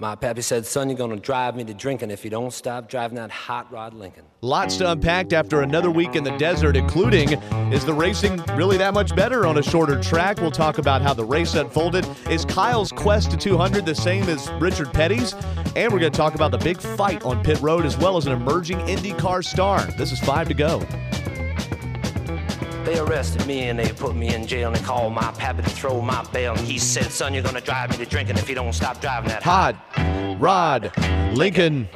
My pappy said, son, you're gonna drive me to drinking if you don't stop driving that hot rod Lincoln. Lots to unpack after another week in the desert, including is the racing really that much better on a shorter track? We'll talk about how the race unfolded. Is Kyle's quest to 200 the same as Richard Petty's? And we're going to talk about the big fight on pit road as well as an emerging IndyCar star. This is five to go. They arrested me and they put me in jail and they called my pappy to throw my bail. And he said, son, you're gonna drive me to drinking if you don't stop driving that hot rod Lincoln.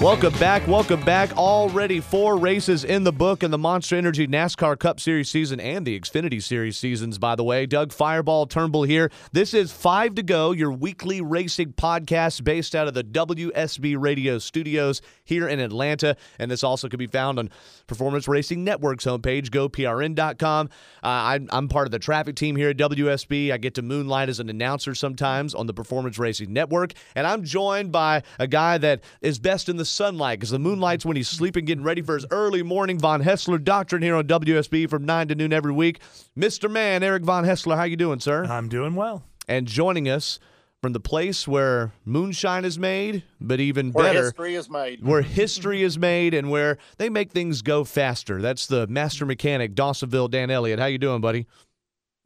Welcome back. Welcome back. Already four races in the book in the Monster Energy NASCAR Cup Series season and the Xfinity Series seasons, by the way. Doug Fireball Turnbull here. This is Five to Go, your weekly racing podcast based out of the WSB Radio studios here in Atlanta. And this also can be found on Performance Racing Network's homepage, goprn.com. Uh, I'm, I'm part of the traffic team here at WSB. I get to moonlight as an announcer sometimes on the Performance Racing Network. And I'm joined by a guy that is best in the sunlight because the moonlight's when he's sleeping, getting ready for his early morning Von Haessler doctrine here on WSB from 9 to noon every week. Mr. Man, Eric Von Haessler, how you doing, sir? I'm doing well. And joining us from the place where moonshine is made, but even where better, history is made. Where history is made and where they make things go faster. That's the master mechanic, Dawsonville Dan Elliott. How you doing, buddy?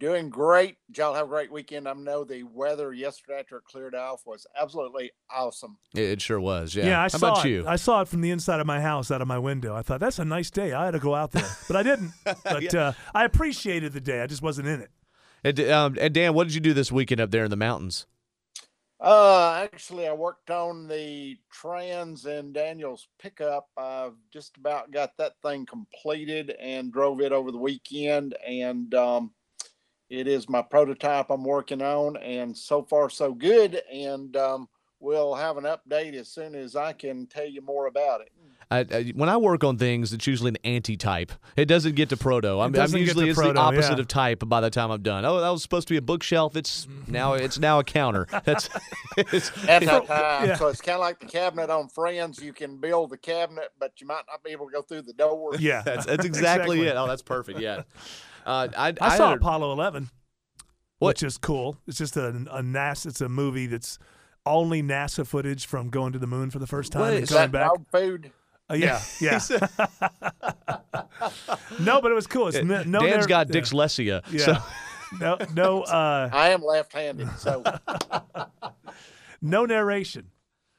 Doing great. Y'all have a great weekend. I know the weather yesterday after it cleared off was absolutely awesome. It sure was. Yeah. Yeah, I How saw about it. you? I saw it from the inside of my house, out of my window. I thought that's a nice day. I had to go out there, but I didn't. But Yeah. uh, I appreciated the day. I just wasn't in it. And, um, and Dan, what did you do this weekend up there in the mountains? Uh, actually, I worked on the trans and Daniel's pickup. I've just about got that thing completed and drove it over the weekend. And um, it is my prototype I'm working on. And so far, so good. And um, we'll have an update as soon as I can tell you more about it. I, I, when I work on things, it's usually an anti-type. It doesn't get to proto. I'm, I'm usually to it's proto, the opposite yeah. of type by the time I'm done. Oh, that was supposed to be a bookshelf. It's now it's now a counter. That's it's, At that time, Yeah. so it's kind of like the cabinet on Friends. You can build the cabinet, but you might not be able to go through the door. Yeah, that's, that's exactly, it. Oh, that's perfect. Yeah. Uh, I, I saw had Apollo 11, What? which is cool. It's just a, a NASA. It's a movie that's only NASA footage from going to the moon for the first time What and is coming that back. dog food? Uh, yeah, yeah. no, but it was cool. It's no, no Dan's narr- got yeah. dyslexia. Yeah. So no, no, uh, I am left-handed, so no narration.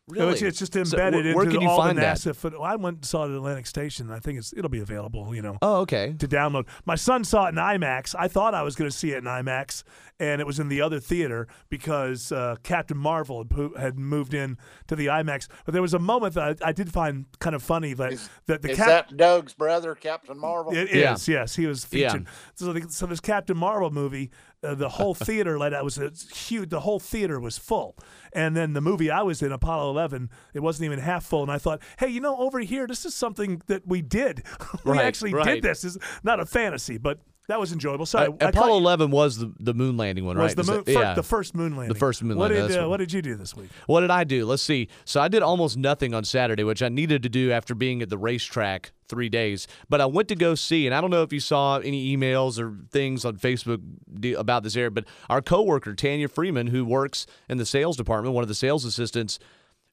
Really, It's, it's just So embedded wh- where into can you all find the that? NASA. Foot- well, I went and saw it at Atlantic Station. I think it's it'll be available. You know, Oh, okay. to download. My son saw it in IMAX. I thought I was going to see it in IMAX, and it was in the other theater because uh, Captain Marvel had, po- had moved in to the IMAX. But there was a moment that I, I did find kind of funny that Is- that the is Cap- that Doug's brother, Captain Marvel? It Yeah. is, yes. He was Yeah. featured. So, the, so this Captain Marvel movie, uh, the whole theater let out was a huge. The whole theater was full, and then the movie I was in, Apollo 11, it wasn't even half full. And I thought, hey, you know, over here, this is something that we did. we Right, actually right. did this. It's not a fantasy, but that was enjoyable. So Uh, Apollo 11 was the, the moon landing one, was right? the moon, that- yeah. the first moon landing. The first moon what landing, Did, uh, what- what did you do this week? What did I do? Let's see. So I did almost nothing on Saturday, which I needed to do after being at the racetrack three days. But I went to go see, and I don't know if you saw any emails or things on Facebook about this area, but our coworker Tanya Freeman, who works in the sales department, one of the sales assistants.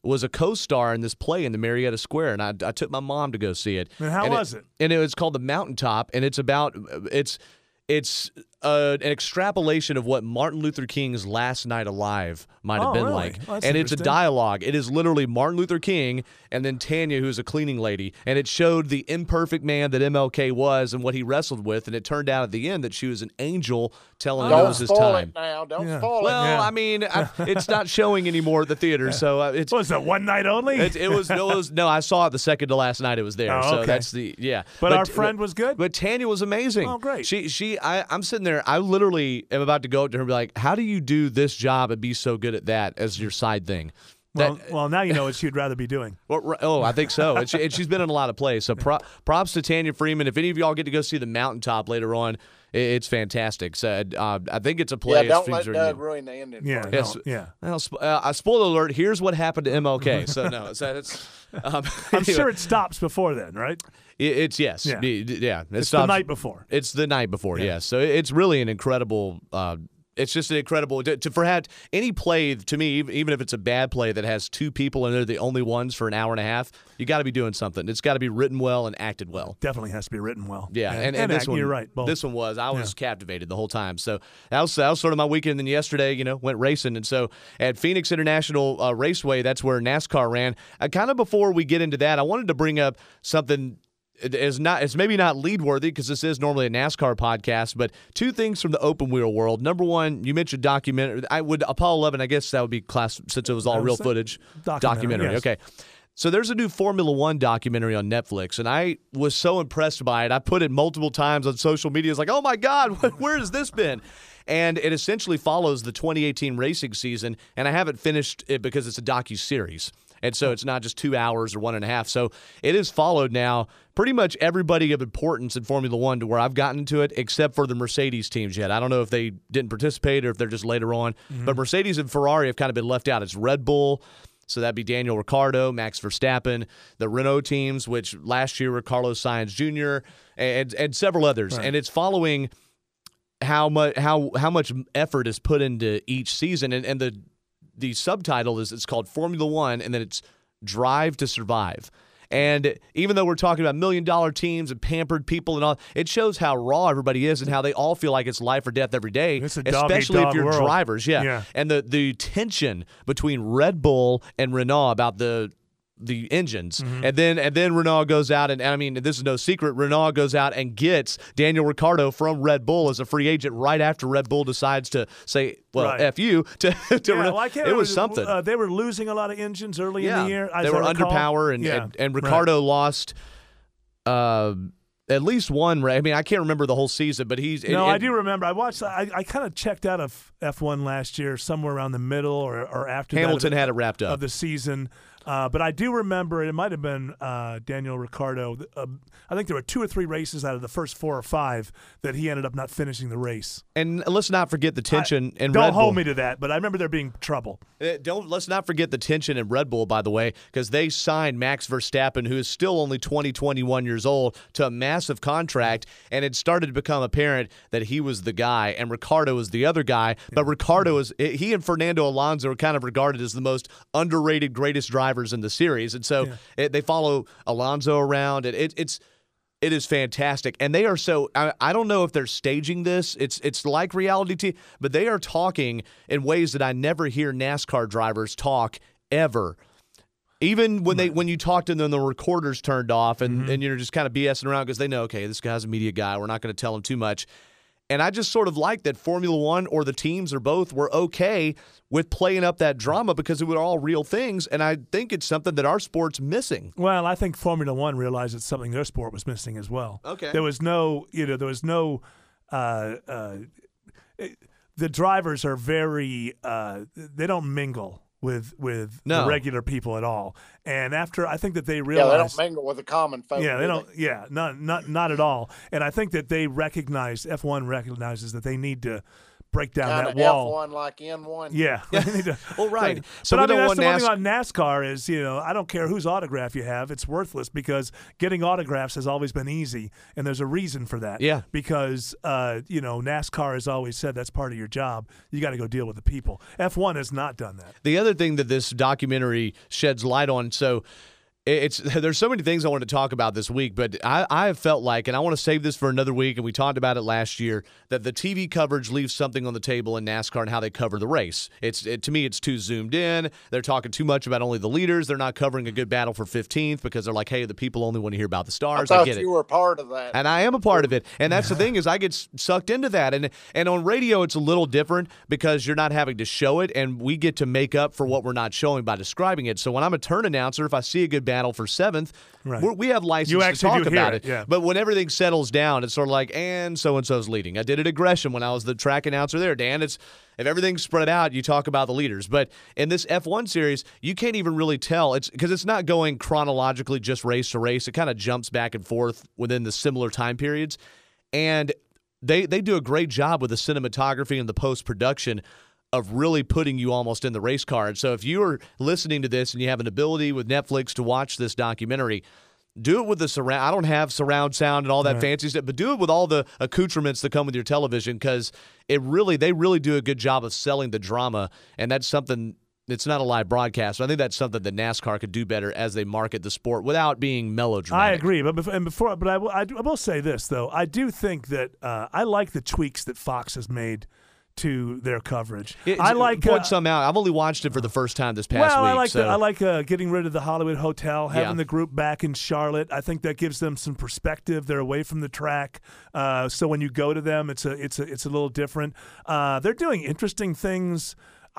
Was a co-star in this play in the Marietta Square, and I, I took my mom to go see it. And how was it? And it was called The Mountaintop, and it's about it's it's uh, an extrapolation of what Martin Luther King's last night alive might have Oh, been really? like, Oh, and it's a dialogue. It is literally Martin Luther King and then Tanya, who's a cleaning lady, and it showed the imperfect man that MLK was and what he wrestled with, and it turned out at the end that she was an angel telling him it was his time. it now. Don't Yeah. spoil Well, it. Yeah. I mean, I, it's not showing anymore at the theater, so uh, it's What was that one night only? it, it was no, it was no. I saw it the second to last night. It was there, Oh, so okay. that's the yeah. But our friend was good? But Tanya was amazing. Oh, great. She she. I I'm sitting there. I literally am about to go up to her and be like, "How do you do this job and be so good at that as your side thing?" well, That- well, now you know what she'd rather be doing. well, oh, I think so. And, she, and she's been in a lot of plays. So pro, props to Tanya Freeman. If any of y'all get to go see the Mountaintop later on, i it's fantastic. So uh, I think it's a play. yeah, it's don't let Doug ruin the ending. Yeah, for you. Yes. no, yeah. Well, uh, uh, spoiler alert. Here's what happened to MLK. So no, so it's. Um, I'm anyway, sure it stops before then, right? It- it's yes, Yeah. yeah. yeah it It's stops- the night before. It's the night before, Yeah. yes. So it's really an incredible uh, it's just an incredible to, to for had any play to me, even- if it's a bad play that has two people and they're the only ones for an hour and a half. You got to be doing something. It's got to be written well and acted well. Definitely has to be written well. Yeah, and, and, and this act- one, you're right. Both. This one was. I was captivated the whole time. So that was that was sort of my weekend. Then yesterday, you know, went racing, and so at Phoenix International uh, Raceway, that's where NASCAR ran. Uh, kind of before we get into that, I wanted to bring up something. Is not. It's maybe not lead worthy because this is normally a NASCAR podcast. But two things from the open wheel world. Number one, you mentioned documentary. I would Apollo 11. I guess that would be class since it was all real footage. documentary, yes. Okay. So there's a new Formula One documentary on Netflix, and I was so impressed by it. I put it multiple times on social media. It's like, oh my God, where has this been? And it essentially follows the 2018 racing season, and I haven't finished it because it's a docu series. And so it's not just two hours or one and a half. So it is followed now pretty much everybody of importance in Formula One to where I've gotten into it, except for the Mercedes teams yet. I don't know if they didn't participate or if they're just later on. Mm-hmm. But Mercedes and Ferrari have kind of been left out. It's Red Bull. So that'd be Daniel Ricciardo, Max Verstappen, the Renault teams, which last year were Carlos Sainz Jr. and and several others. And it's following how much how how much effort is put into each season and, and the the subtitle is it's called Formula One and then it's Drive to Survive. And even though we're talking about million dollar teams and pampered people and all, it shows how raw everybody is and how they all feel like it's life or death every day. It's a dog eat especially if you're world. drivers, yeah. Yeah. And the the tension between Red Bull and Renault about the the engines. Mm-hmm. And then and then Renault goes out and, and I mean this is no secret, Renault goes out and gets Daniel Ricciardo from Red Bull as a free agent right after Red Bull decides to say, well, Right. F you to, to Yeah, Renault. well, I can't it was something. Uh, they were losing a lot of engines early in the year. as they I were under power, and, yeah. and, and right. Ricciardo lost uh, at least one. I mean, I can't remember the whole season, but he's No, and- I do remember. I watched. I, I kind of checked out of F1 last year, somewhere around the middle or, or after Hamilton of, had it wrapped up. of the season. Uh, but I do remember it might have been uh, Daniel Ricciardo. Uh, I think there were two or three races out of the first four or five that he ended up not finishing the race. and let's not forget the tension in Red Bull. Don't Red hold Bull. me to that, but I remember there being trouble. Uh, Don't let's not forget the tension in Red Bull, by the way, because they signed Max Verstappen, who is still only 20, 21 years old, to a massive contract, and it started to become apparent that he was the guy and Ricciardo was the other guy. But Ricciardo is he and Fernando Alonso are kind of regarded as the most underrated, greatest drivers in the series, and so it, they follow Alonso around, and it, it's. It is fantastic, and they are so. I, I don't know if they're staging this. It's it's like reality TV, but they are talking in ways that I never hear NASCAR drivers talk ever. Even when they when you talk to them, the recorders turned off, and mm-hmm. and you're just kind of BSing around because they know, okay, this guy's a media guy. We're not going to tell him too much. And I just sort of like that Formula One or the teams or both were okay with playing up that drama because it were all real things. And I think it's something that our sport's missing. Well, I think Formula One realized it's something their sport was missing as well. Okay. There was no, you know, there was no. Uh, uh, it- the drivers are very. Uh, they don't mingle with with No. the regular people at all. And after I think that they Yeah, they don't mingle with the common folk. Yeah, they do don't. Yeah, not not not at all. And I think that they recognize F1 recognizes that they need to break down Kind that wall. F one like N one. Yeah. They Well, right. So but I mean, that's the one thing on NASCAR is, you know, I don't care whose autograph you have. It's worthless because getting autographs has always been easy. And there's a reason for that. Yeah. Because, uh, you know, NASCAR has always said that's part of your job. You got to go deal with the people. F1 has not done that. The other thing that this documentary sheds light on, so it's there's so many things I want to talk about this week, but I, I have felt like, and I want to save this for another week, and we talked about it last year, that the TV coverage leaves something on the table in NASCAR and how they cover the race. It's it, to me, it's too zoomed in. They're talking too much about only the leaders. They're not covering a good battle for 15th because they're like, hey, the people only want to hear about the stars. I, thought get you it. were part of that. And I am a part of it. And that's the thing is I get sucked into that. And and on radio it's a little different because you're not having to show it and we get to make up for what we're not showing by describing it. So when I'm a turn announcer, if I see a good battle for 7th, Right. we're, we have license You to talk about it, yeah. But when everything settles down, it's sort of like, and so and so's leading. I did it at Gresham when I was the track announcer there, Dan. It's if everything's spread out, you talk about the leaders. But in this F1 series, you can't even really tell. It's because it's not going chronologically just race to race. It kind of jumps back and forth within the similar time periods. And they they do a great job with the cinematography and the post production of really putting you almost in the race car. And so if you are listening to this and you have an ability with Netflix to watch this documentary, do it with the surround. I don't have surround sound and all that Right. fancy stuff, but do it with all the accoutrements that come with your television because it really they really do a good job of selling the drama, and that's something. It's not a live broadcast. So I think that's something that NASCAR could do better as they market the sport without being melodramatic. I agree, but before, and before, but I will, I, do- I will say this though. I do think that uh, I like the tweaks that Fox has made to their coverage. It- I like point uh, some out. I've only watched it for the first time this past well, week. I like so. the, I like uh, getting rid of the Hollywood Hotel, having Yeah. the group back in Charlotte. I think that gives them some perspective. They're away from the track, uh, so when you go to them, it's a it's a it's a little different. Uh, they're doing interesting things.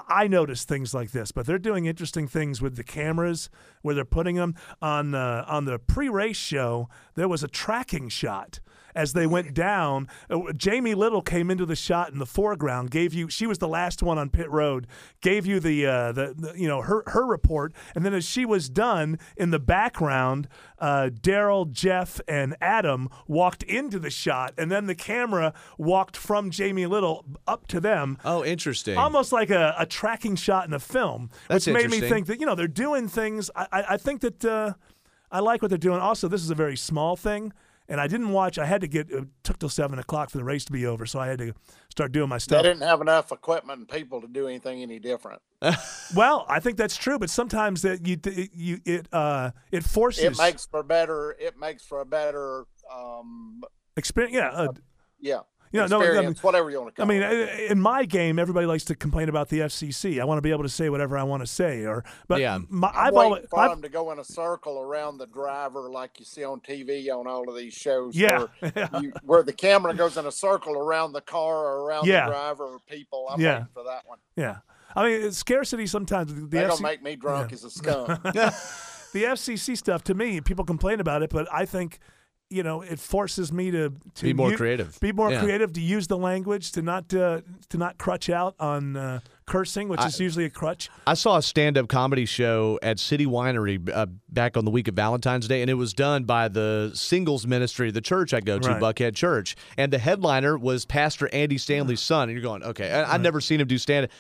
I notice things like this, but they're doing interesting things with the cameras where they're putting them on the on the pre-race show. There was a tracking shot as they went down. Uh, Jamie Little came into the shot in the foreground, gave you she was the last one on pit road, gave you the uh, the, the you know her her report, and then as she was done in the background, uh, Darrell, Jeff, and Adam walked into the shot, and then the camera walked from Jamie Little up to them. oh, interesting. Almost like a, a tracking shot in a film, That's which made me think that you know they're doing things. I, I, I think that uh, I like what they're doing. Also, this is a very small thing, and I didn't watch. I had to get it took till seven o'clock for the race to be over, so I had to start doing my stuff. They didn't have enough equipment and people to do anything any different. Well, I think that's true, but sometimes that you it, you it uh it forces It makes for better. It makes for a better, um, experience. Yeah, uh, yeah, Yeah, no, I mean- whatever you want to I mean, it. Uh, in my game, everybody likes to complain about the FCC. I want to be able to say whatever I want to say, or but Yeah. my, I'm I've always for I've, them to go in a circle around the driver, like you see on TV on all of these shows. Yeah. where, you, where the camera goes in a circle around the car or around Yeah. the driver or people. I'm Yeah. waiting for that one. yeah. I mean, it's scarcity sometimes. The They're FC gonna make me drunk as a skunk. the FCC stuff to me, people complain about it, but I think you know it forces me to, to Be more u- creative. be more Yeah. creative, to use the language, to not uh, to not crutch out on uh, cursing, which is usually a crutch. I saw a stand-up comedy show at City Winery uh, back on the week of Valentine's Day, and it was done by the singles ministry, of the church I go to, Right. Buckhead Church, and the headliner was Pastor Andy Stanley's son. And you're going, okay, I, I've never seen him do stand-up.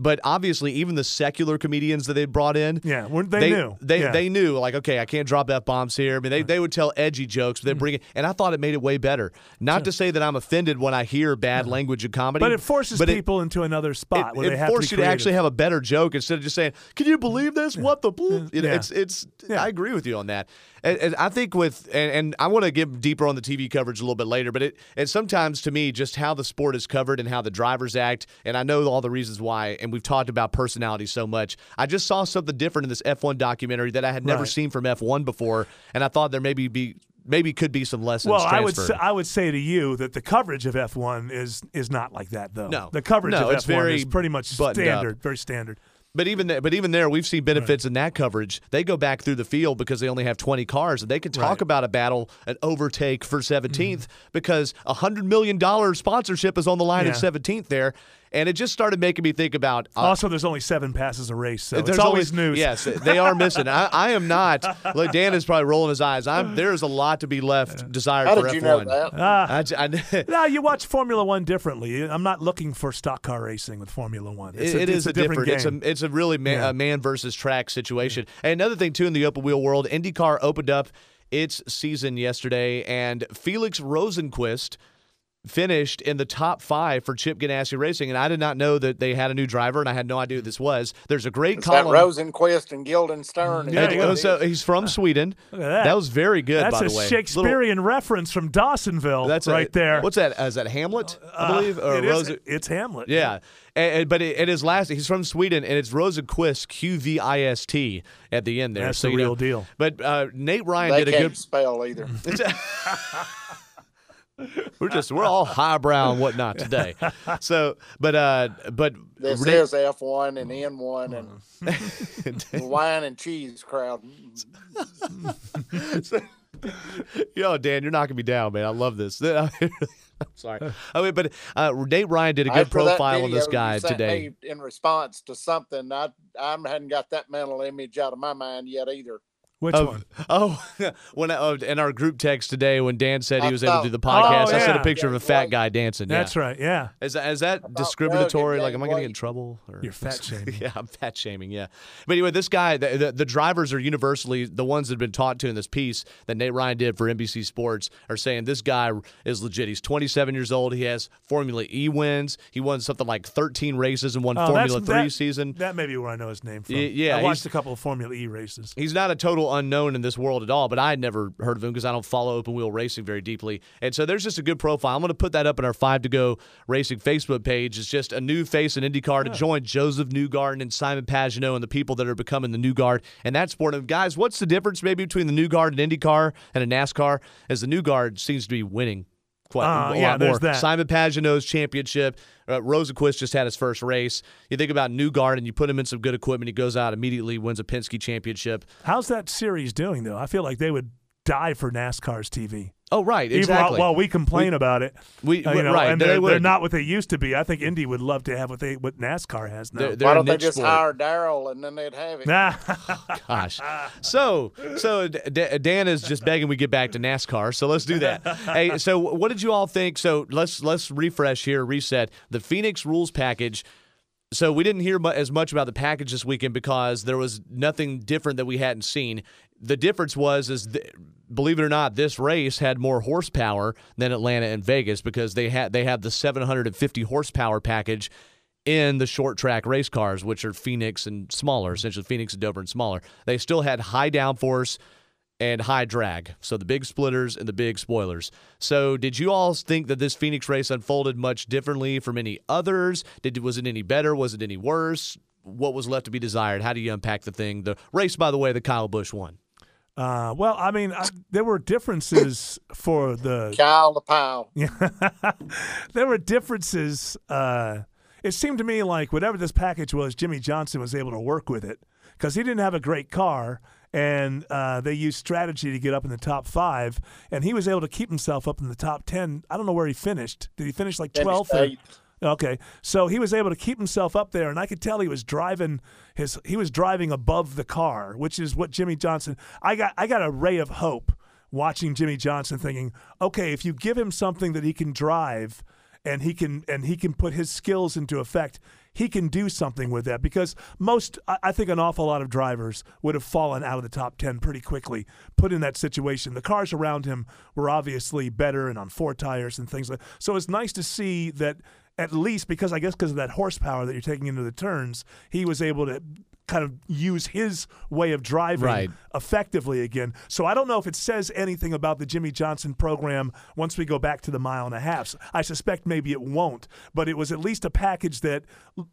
But obviously, even the secular comedians that they brought in, Yeah, they they knew. They Yeah. they knew like, okay, I can't drop f bombs here. I mean, they, they would tell edgy jokes, but they Mm-hmm. bring it, and I thought it made it way better. Not to say that I'm offended when I hear bad language in comedy, But it forces but it- people into another spot it, where it they to you to actually have a better joke instead of just saying, "Can you believe this? What the?" Bl-? You know, Yeah. It's it's. Yeah. I agree with you on that. And, and I think with and, and I want to get deeper on the TV coverage a little bit later, but it and sometimes to me just how the sport is covered and how the drivers act, and I know all the reasons why, and we've talked about personality so much. I just saw something different in this F1 documentary that I had never Right. seen from F1 before, and I thought there maybe be maybe could be some lessons. Well, I would transferred. say, I would say to you that the coverage of F1 is is not like that though. No. the coverage No, of F1 very is pretty much buttoned up. standard, very standard. But even there, but even there, we've seen benefits in that coverage. They go back through the field because they only have 20 cars, and they can talk Right. Mm-hmm. about a battle, an overtake for 17th because a hundred million dollar sponsorship is on the line Yeah. at 17th there, and it just started making me think about. uh, also, there's only seven passes a race, so there's it's always only- news. Yes, they are missing. I, I am not. Like Dan is probably rolling his eyes. I'm. There is a lot to be left desired How for did F1. you know that? I j- I- no, you watch Formula One differently. I'm not looking for stock car racing with Formula One. It's It- a, it it's a, a different, different. game. It's a it's a really man, Yeah. a man versus track situation. And another thing too in the open wheel world, IndyCar opened up its season yesterday, and Felix Rosenqvist finished in the top five for Chip Ganassi Racing. And I did not know that they had a new driver, and I had no idea who this was. There's a great It's that. Rosenquist and Guildenstern. Yeah, It- you go. so he's from Sweden. Look at that. was very good, That's by a the way. Little- Shakespearean reference from Dawsonville. that's a- right there. What's that? Is that Hamlet? I Uh, believe. Or it is- Rosen- it's Hamlet. Yeah, and, and- but it, it is last. He's from Sweden, and it's Rosenqvist, Q V I S T, at the end there. That's so the real know- deal. But uh, Nate Ryan They did a good. spell either. We're just we're all highbrow and whatnot today. So, but uh, but This Nate- is F1 and N1 and wine and cheese crowd. yo, Dan, you're knocking me down, man. I love this. I'm sorry. I mean, but uh, Nate Ryan did a good profile on this guy today. in response to something. I I hadn't got that mental image out of my mind yet either. Which Of- one? Oh, when uh, I, oh, in our group text today, when Dan said he was able to do the podcast, Oh, I sent a yeah. picture of a fat right. guy dancing. That's yeah. right. Yeah. Is that, is that Doug discriminatory? Like, am I going to get in trouble? Or? You're fat shaming. yeah, I'm fat shaming. Yeah, but anyway, this guy, the, the, the drivers are universally the ones that have been taught to in this piece that Nate Ryan did for NBC Sports are saying this guy is legit. He's 27 years old. He has Formula E wins. He won something like 13 races and won Oh, Formula Three that- season. That may be where I know his name from. Yeah, I watched a couple of Formula E races. He's not a total unknown in this world at all, but I had never heard of him because I don't follow open wheel racing very deeply. And so there's just a good profile. I'm going to put that up in our Five to Go Racing Facebook page. It's just a new face in IndyCar to join Josef Newgarden and Simon Pagenaud and the people that are becoming the New Guard and that sport. And guys, what's the difference maybe between the New Guard and IndyCar and a NASCAR? As the New Guard seems to be winning. Quite Uh, a yeah, lot there's more. that. Simon Pagenaud's championship. Uh, Rosenqvist just had his first race. You think about Newgard and you put him in some good equipment. He goes out immediately, wins a Penske championship. How's that series doing though? I feel like they would die for NASCAR's TV. Oh, right, Even exactly. while, while we complain about it, We- uh, you know, right, and they they're, they're not what they used to be. I think Indy would love to have what they what NASCAR has now. They're- they're Why don't they just sport. hire Darrell and then they'd have it? Nah. Gosh. So, so D- D- Dan is just begging we get back to NASCAR. So let's do that. hey, so what did you all think? So let's let's refresh here, reset the Phoenix rules package. So we didn't hear as much about the package this weekend because there was nothing different that we hadn't seen. The difference was is believe it or not, this race had more horsepower than Atlanta and Vegas because they had they have the 750 horsepower package in the short track race cars, which are Phoenix and smaller, essentially Phoenix and Dover and smaller. They still had high downforce and high drag. So the big splitters and the big spoilers. So did you all think that this Phoenix race unfolded much differently from any others? Did was it any better? Was it any worse? What was left to be desired? How do you unpack the thing? The race, by the way, that Kyle Busch won. Uh, well, I mean, I, there were differences for the Kyle the Powell. there were differences. Uh, it seemed to me like whatever this package was, Jimmie Johnson was able to work with it because he didn't have a great car, and uh, they used strategy to get up in the top five, and he was able to keep himself up in the top ten. I don't know where he finished. Did he finish like twelfth? Okay, so he was able to keep himself up there, and I could tell he was driving his he was driving above the car, which is what Jimmie Johnson. I got I got a ray of hope watching Jimmie Johnson, thinking, okay, if you give him something that he can drive, and he can and he can put his skills into effect, he can do something with that. Because most, I, I think, an awful lot of drivers would have fallen out of the top ten pretty quickly, put in that situation. The cars around him were obviously better and on four tires and things like. So it's nice to see that at least because I guess because of that horsepower that you're taking into the turns, he was able to kind of use his way of driving Right. effectively again. So I don't know if it says anything about the Jimmie Johnson program once we go back to the mile and a half. I suspect maybe it won't, but it was at least a package that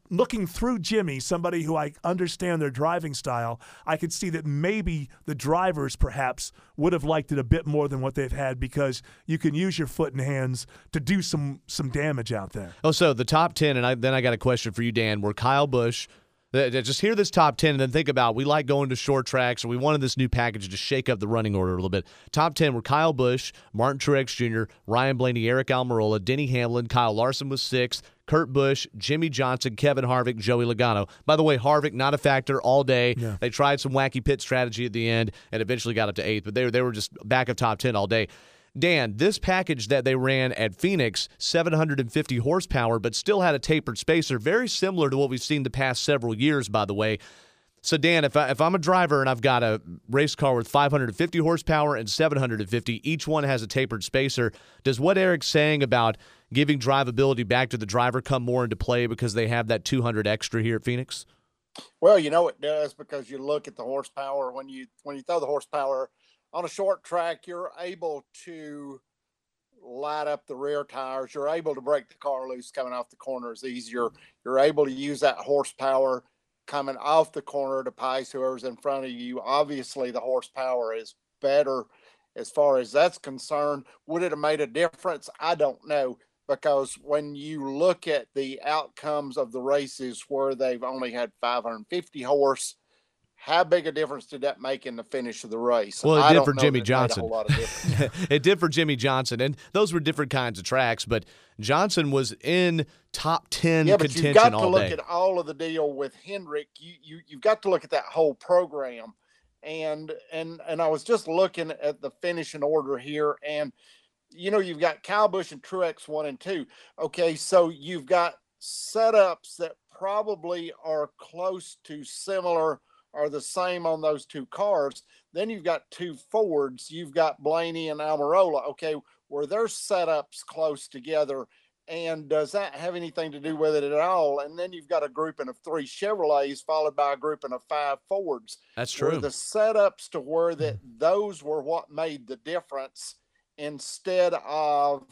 looking through Jimmy, somebody who I understand their driving style, I could see that maybe the drivers perhaps would have liked it a bit more than what they've had because you can use your foot and hands to do some some damage out there. Oh, so the top 10, and I, then I got a question for you, Dan, were Kyle Busch. Just hear this top 10 and then think about we like going to short tracks, or we wanted this new package to shake up the running order a little bit. Top 10 were Kyle Busch, Martin Truex Jr., Ryan Blaney, Aric Almirola, Denny Hamlin, Kyle Larson was sixth, Kurt Busch, Jimmie Johnson, Kevin Harvick, Joey Logano. By the way, Harvick not a factor all day. Yeah. They tried some wacky pit strategy at the end and eventually got up to eighth, but they, they were just back of top 10 all day. Dan, this package that they ran at Phoenix, 750 horsepower, but still had a tapered spacer, very similar to what we've seen the past several years, by the way. So, Dan, if, I, if I'm a driver and I've got a race car with 550 horsepower and 750, each one has a tapered spacer, does what Eric's saying about giving drivability back to the driver come more into play because they have that 200 extra here at Phoenix? Well, you know it does because you look at the horsepower when you when you throw the horsepower on a short track, you're able to light up the rear tires. You're able to break the car loose coming off the corners easier. You're able to use that horsepower coming off the corner to pace whoever's in front of you. Obviously, the horsepower is better as far as that's concerned. Would it have made a difference? I don't know because when you look at the outcomes of the races where they've only had 550 horse, how big a difference did that make in the finish of the race? Well, it I did for Jimmy that it made a Johnson. whole lot of difference. it did for Jimmie Johnson, and those were different kinds of tracks. But Johnson was in top ten yeah, but contention you've got to look day. at all of the deal with Hendrick. You you you've got to look at that whole program. and and and I was just looking at the finishing order here, and you know you've got Kyle Busch and Truex one and two. Okay, so you've got setups that probably are close to similar or the same on those two cars. Then you've got two Fords. You've got Blaney and Almirola. Okay, were their setups close together? And does that have anything to do with it at all? And then you've got a grouping of three Chevrolets followed by a grouping of five Fords. That's Were true. the setups to where hmm. that those were what made the difference instead of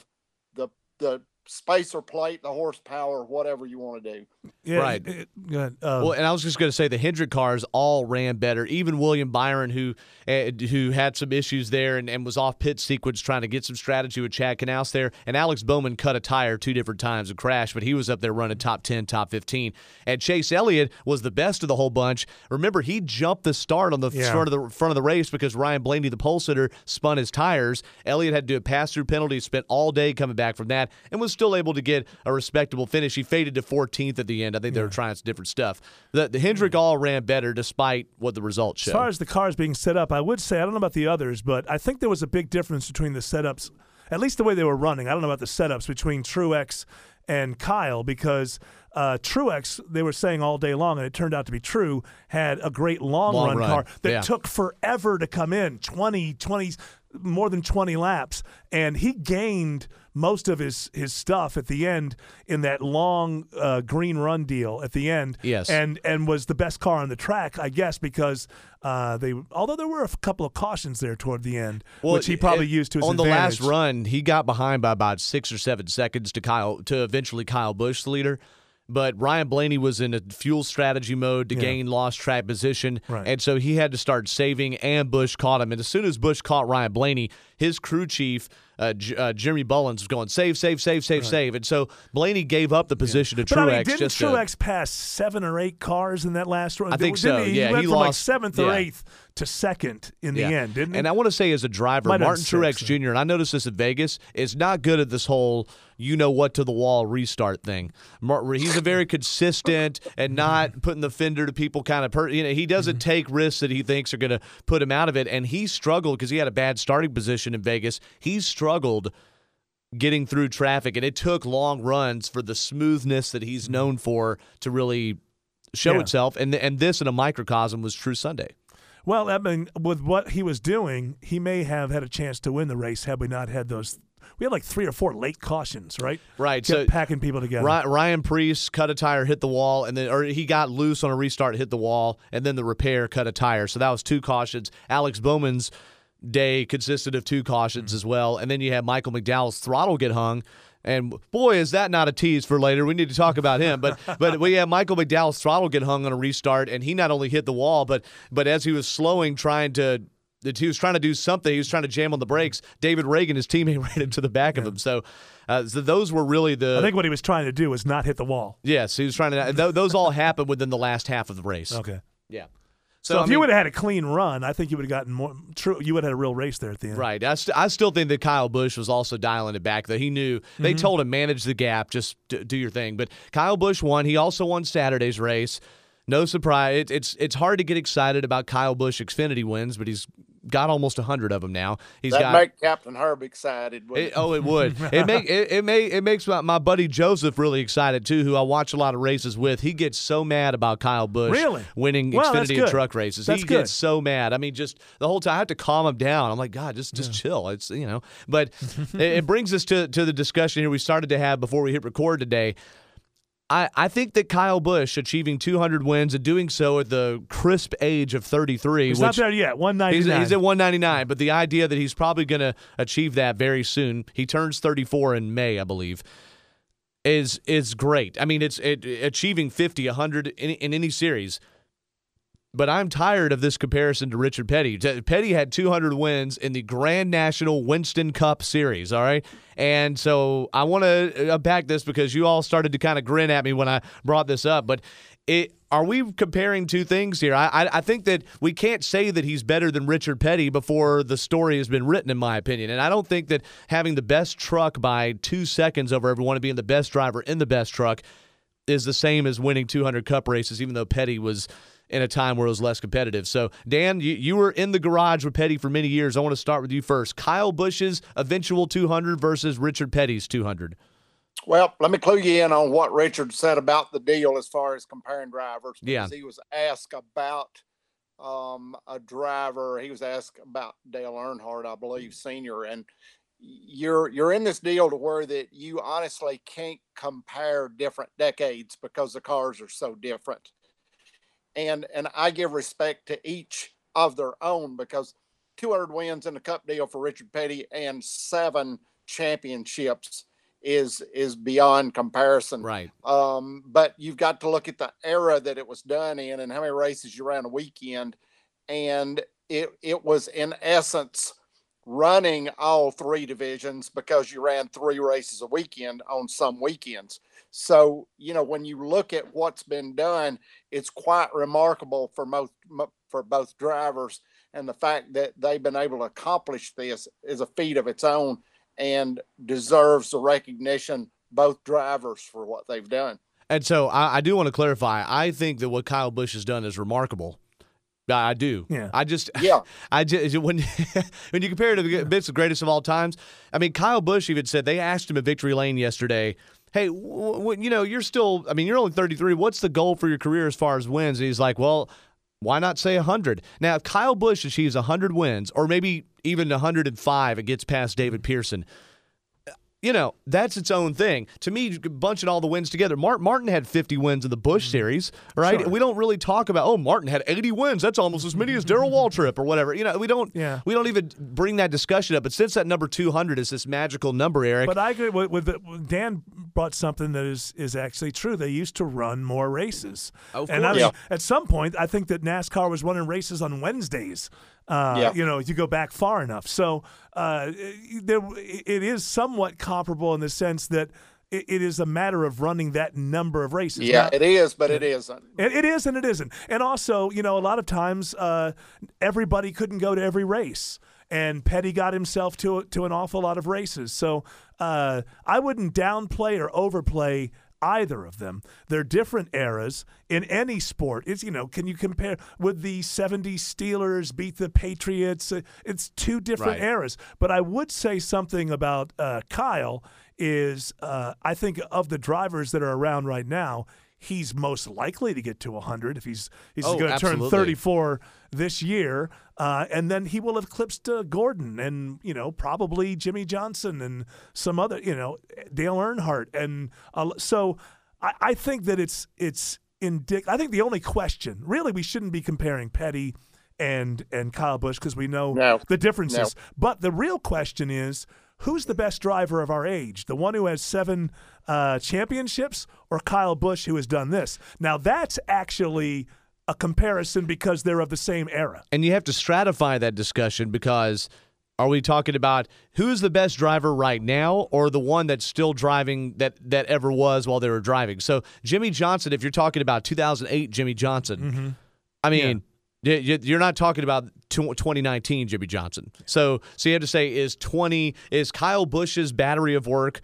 the the spacer plate, the horsepower, whatever you want to do. Yeah, Right. it- go ahead. Uh, Well, and I was just going to say the Hendrick cars all ran better. Even William Byron, who uh, who had some issues there and, and was off pit sequence trying to get some strategy with Chad Knaus there, and Alex Bowman cut a tire two different times and crashed, but he was up there running top ten, top fifteen. And Chase Elliott was the best of the whole bunch. Remember, he jumped the start on the Yeah. front of the front of the race because Ryan Blaney, the pole sitter, spun his tires. Elliott had to do a pass through penalty, spent all day coming back from that, and was still able to get a respectable finish. He faded to 14th at the end. I think they were trying some different stuff. The, the Hendrick all ran better despite what the results show. As far as the cars being set up, I would say I don't know about the others, but I think there was a big difference between the setups, at least the way they were running. I don't know about the setups between Truex and Kyle because uh, Truex, they were saying all day long, and it turned out to be true, had a great long, Long run, run, car that yeah. took forever to come in 20, 20, more than 20 laps. And he gained most of his, his stuff at the end in that long uh, green run deal at the end Yes. and and was the best car on the track, I guess, because uh, they although there were a couple of cautions there toward the end, which he probably it- used to his on the last run. He got behind by about six or seven seconds to Kyle to eventually Kyle Busch, the leader. But Ryan Blaney was in a fuel strategy mode to Yeah. gain lost track position, Right. and so he had to start saving. And Busch caught him, and as soon as Busch caught Ryan Blaney, his crew chief. Uh, J- uh, Jeremy Bullins was going save, save, save, save, save, and so Blaney gave up the position to But Truex. I mean, didn't just to- Truex pass seven or eight cars in that last run? I think Didn't so, He? yeah, he went he from like seventh or yeah. eighth to second in the end, didn't he? And I want to say, as a driver, Might Martin Truex Jr., and I noticed this at Vegas, is not good at this whole you know what to the wall restart thing. He's a very consistent and not putting the fender to people kind of per- you know he doesn't Mm-hmm. take risks that he thinks are going to put him out of it and he struggled because he had a bad starting position in Vegas. He struggled getting through traffic and it took long runs for the smoothness that he's known for to really show Mm-hmm. Yeah. itself and and this in a microcosm was true Sunday. well, I mean, with what he was doing, he may have had a chance to win the race had we not had those. We had like three or four late cautions, right? Right, Kept so- packing people together. Ryan Preece cut a tire, hit the wall, and then or he got loose on a restart, hit the wall, and then the repair cut a tire. So that was two cautions. Alex Bowman's day consisted of two cautions Mm. as well, and then you had Michael McDowell's throttle get hung. And boy, is that not a tease for later. We need to talk about him. But but we had Michael McDowell's throttle get hung on a restart, and he not only hit the wall, but but as he was slowing, trying to that he was trying to do something. He was trying to jam on the brakes. David Ragan, his teammate, ran into the back of him. So, uh, so those were really the. I think what he was trying to do was not hit the wall. Yes, he was trying to. th- those all happened within the last half of the race. Okay. Yeah. So, So, I if you would have had a clean run, I think you would have gotten more. True, you would have had a real race there at the end. Right. I, st- I still think that Kyle Busch was also dialing it back. That he knew Mm-hmm. they told him manage the gap, just d- do your thing. But Kyle Busch won. He also won Saturday's race. No surprise. It, it's it's hard to get excited about Kyle Busch Xfinity wins, but he's got almost hundred of them now. He's that got make Captain Herb excited. It, it? oh, it would. It make it, it may it makes my, my buddy Joseph really excited too, who I watch a lot of races with. He gets so mad about Kyle Busch Really? winning Well, that's Xfinity and truck races. That's he good. gets so mad. I mean, just the whole time I have to calm him down. I'm like, God, just just chill. It's you know. But it, it brings us to to the discussion here we started to have before we hit record today. I, I think that Kyle Busch achieving 200 wins and doing so at the crisp age of 33, He's not there yet. One ninety He's, he's at 199, but the idea that he's probably going to achieve that very soon. He turns 34 in May, I believe. Is is great. I mean, it's it, achieving 50, 100 in, in any series. But I'm tired of this comparison to Richard Petty. Petty had 200 wins in the Grand National Winston Cup Series, all right? And so I want to uh, back this because you all started to kind of grin at me when I brought this up. But it, are we comparing two things here? I, I, I think that we can't say that he's better than Richard Petty before the story has been written, in my opinion. And I don't think that having the best truck by two seconds over everyone and being the best driver in the best truck is the same as winning 200 cup races, even though Petty was in a time where it was less competitive. So, Dan, you, you were in the garage with Petty for many years. I want to start with you first. Kyle Busch's eventual 200 versus Richard Petty's 200. Well, let me clue you in on what Richard said about the deal as far as comparing drivers. Yeah. He was asked about um, a driver. He was asked about Dale Earnhardt, I believe, senior, and you're you're in this deal to where that you honestly can't compare different decades because the cars are so different. And and I give respect to each of their own because 200 wins in the Cup deal for Richard Petty and seven championships is is beyond comparison. Right. Um, but you've got to look at the era that it was done in and how many races you ran a weekend, and it it was in essence running all three divisions because you ran three races a weekend on some weekends. So you know when you look at what's been done, it's quite remarkable for most for both drivers, and the fact that they've been able to accomplish this is a feat of its own and deserves the recognition both drivers for what they've done. And so I, I do want to clarify. I think that what Kyle Busch has done is remarkable. I I do. Yeah. I just. Yeah. I just when when you compare it to the bits of greatest of all times. I mean, Kyle Busch even said they asked him at Victory Lane yesterday. Hey, w- w- you know, you're still. I mean, you're only 33. What's the goal for your career as far as wins? And he's like, well. Why not say 100? Now, if Kyle Busch achieves 100 wins, or maybe even 105 it gets past David Pearson, you know, that's its own thing. To me, bunching all the wins together, Mart- Martin had 50 wins in the Busch mm-hmm. series, right? Sure. We don't really talk about, oh, Martin had 80 wins. That's almost as many as Darrell Waltrip or whatever. You know, we don't Yeah. we don't even bring that discussion up. But since that number 200 is this magical number, Eric, But I agree with, with the, Dan brought something that is is actually true. They used to run more races, Of and I mean, Yeah. at some point, I think that NASCAR was running races on Wednesdays. Uh, Yeah. You know, you go back far enough, so uh, there it is somewhat comparable in the sense that it, is a matter of running that number of races. Yeah, Now- it is, but it isn't. it, it is and it isn't. And also, you know, a lot of times uh, everybody couldn't go to every race. And Petty got himself to to an awful lot of races. So uh, I wouldn't downplay or overplay either of them. They're different eras in any sport. It's you know, can you compare with the '70s Steelers beat the Patriots? Uh, It's two different Right. eras. But I would say something about uh, Kyle is uh, I think of the drivers that are around right now, he's most likely to get to 100 if he's he's Oh, going to turn 34 this year, uh, and then he will have eclipsed uh, Gordon and you know probably Jimmie Johnson and some other you know Dale Earnhardt and uh, so I, I think that it's it's indic- I think the only question really we shouldn't be comparing Petty and and Kyle Busch because we know No. the differences. But the real question is who's the best driver of our age? The one who has seven uh, championships or Kyle Busch who has done this? Now, that's actually a comparison because they're of the same era. and you have to stratify that discussion because are we talking about who's the best driver right now or the one that's still driving that that ever was while they were driving so jimmie johnson if you're talking about 2008 jimmie johnson i mean y- y- you're not talking about 2019 jimmie johnson so so you have to say is 20 is kyle busch's battery of work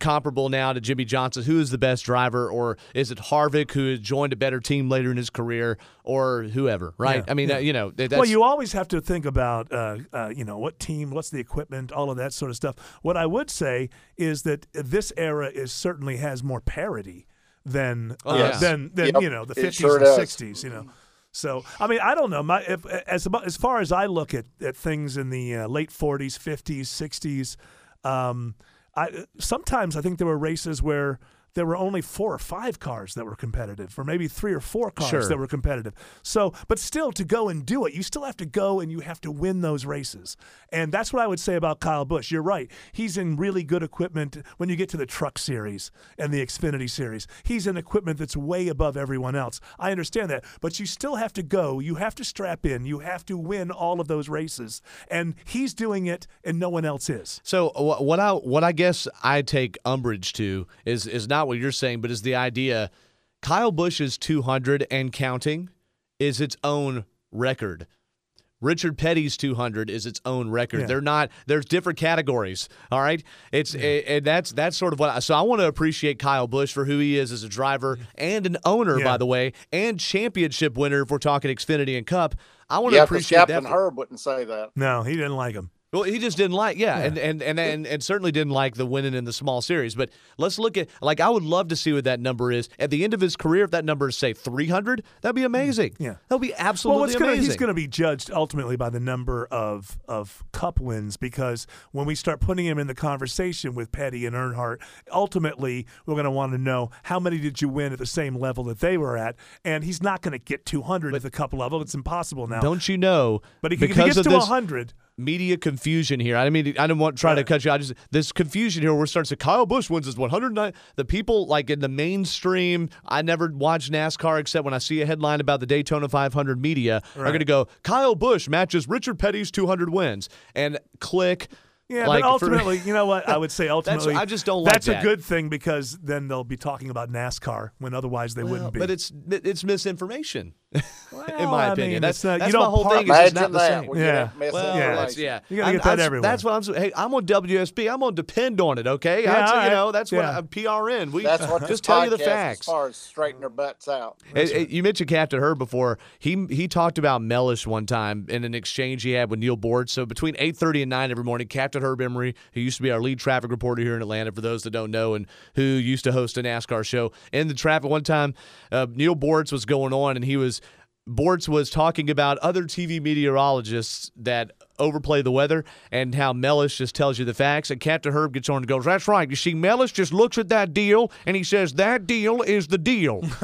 comparable now to Jimmie Johnson? Who is the best driver, or is it Harvick who has joined a better team later in his career, or whoever? Right? Yeah, I mean, yeah. uh, you know, that- that's, well, you always have to think about, uh, uh, you know, what team, what's the equipment, all of that sort of stuff. What I would say is that this era is certainly has more parity than Oh, uh, yes. than than Yep, you know the fifties sure and does. sixties. You know. So I mean I don't know. My if, as as far as I look at, at things in the uh, late forties, fifties, sixties, um, I sometimes I think there were races where there were only four or five cars that were competitive, or maybe three or four cars Sure. that were competitive. So, but still, to go and do it, you still have to go and you have to win those races. And that's what I would say about Kyle Busch. You're right; he's in really good equipment when you get to the Truck Series and the Xfinity Series. He's in equipment that's way above everyone else. I understand that, but you still have to go. You have to strap in. You have to win all of those races, and he's doing it, and no one else is. So what I what I guess I take umbrage to is is not what you're saying, but is the idea Kyle Busch's 200 and counting is its own record. Richard Petty's 200 is its own record. Yeah. They're not. There's different categories. All right. It's and that's that's sort of what. I, so I want to appreciate Kyle Busch for who he is as a driver and an owner, Yeah. by the way, and championship winner. If we're talking Xfinity and Cup, I want to Yeah, because appreciate Captain that. Herb wouldn't say that. No, he didn't like him. Well, he just didn't like, yeah, And, and and and and certainly didn't like the winning in the small series. But let's look at like I would love to see what that number is at the end of his career. If that number is say three hundred, that'd be mm. amazing. Yeah. that'd be absolutely Well, what's gonna, he's going to be judged ultimately by the number of of cup wins because when we start putting him in the conversation with Petty and Earnhardt, ultimately we're going to want to know how many did you win at the same level that they were at, and he's not going to get 200 at the cup level. It's impossible now. Don't you know? but he, if he gets of to this 100, media confusion here. I mean, I didn't want to try to cut you. I just this confusion here. We're starting to Kyle Busch wins his 109. The people like in the mainstream. I never watch NASCAR except when I see a headline about the Daytona 500 media are going to go Kyle Busch matches Richard Petty's 200 wins and click. Yeah, like, but for- ultimately, you know what? I would say ultimately, I just don't like That's that. a good thing because then they'll be talking about NASCAR when otherwise they Well, wouldn't be. but it's it's misinformation, in my I opinion. mean, that's not- that's you my don't whole par- thing. Is it's Imagine not the same. We Yeah. Well, misinformation. that's, yeah. You gotta I'm- get that that's, everywhere. That's what I'm saying. Hey, I'm on WSB. I'm going to depend on it. Okay, Yeah, That's- all you right. know that's Yeah. what I'm PRN. We That's what just tell you the facts. As far as straighten their butts out. Hey, hey, you mentioned Captain Herb before. He he talked about Mellish one time in an exchange he had with Neal Boortz. So between eight thirty and nine every morning, Captain Herb Emery, who used to be our lead traffic reporter here in Atlanta, for those that don't know, and who used to host a NASCAR show in the traffic one time, uh, Neal Boortz was going on, and he was. Boortz was talking about other TV meteorologists that overplay the weather and how Mellish just tells you the facts. And Captain Herb gets on and goes, That's right. You see, Mellish just looks at that deal and he says, That deal is the deal.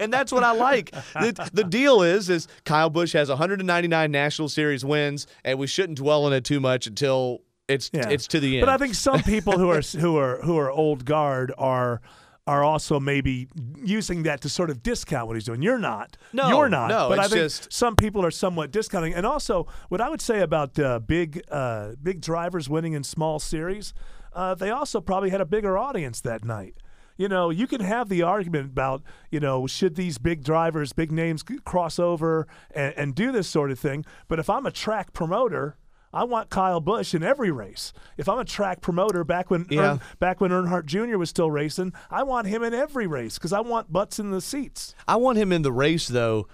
and that's what I like. The, the deal is, is Kyle Busch has 199 National Series wins, and we shouldn't dwell on it too much until it's Yeah. it's to the end. But I think some people who are who are who are old guard are are also maybe using that to sort of discount what he's doing. You're not. No, you're not. no, But I think just- some people are somewhat discounting. And also, what I would say about uh, big uh, big drivers winning in small series, uh, they also probably had a bigger audience that night. You know, you can have the argument about, you know, should these big drivers, big names cross over and, and do this sort of thing. But if I'm a track promoter, I want Kyle Busch in every race. If I'm a track promoter back when Yeah. Ern- back when Earnhardt Jr. was still racing, I want him in every race because I want butts in the seats. I want him in the race though.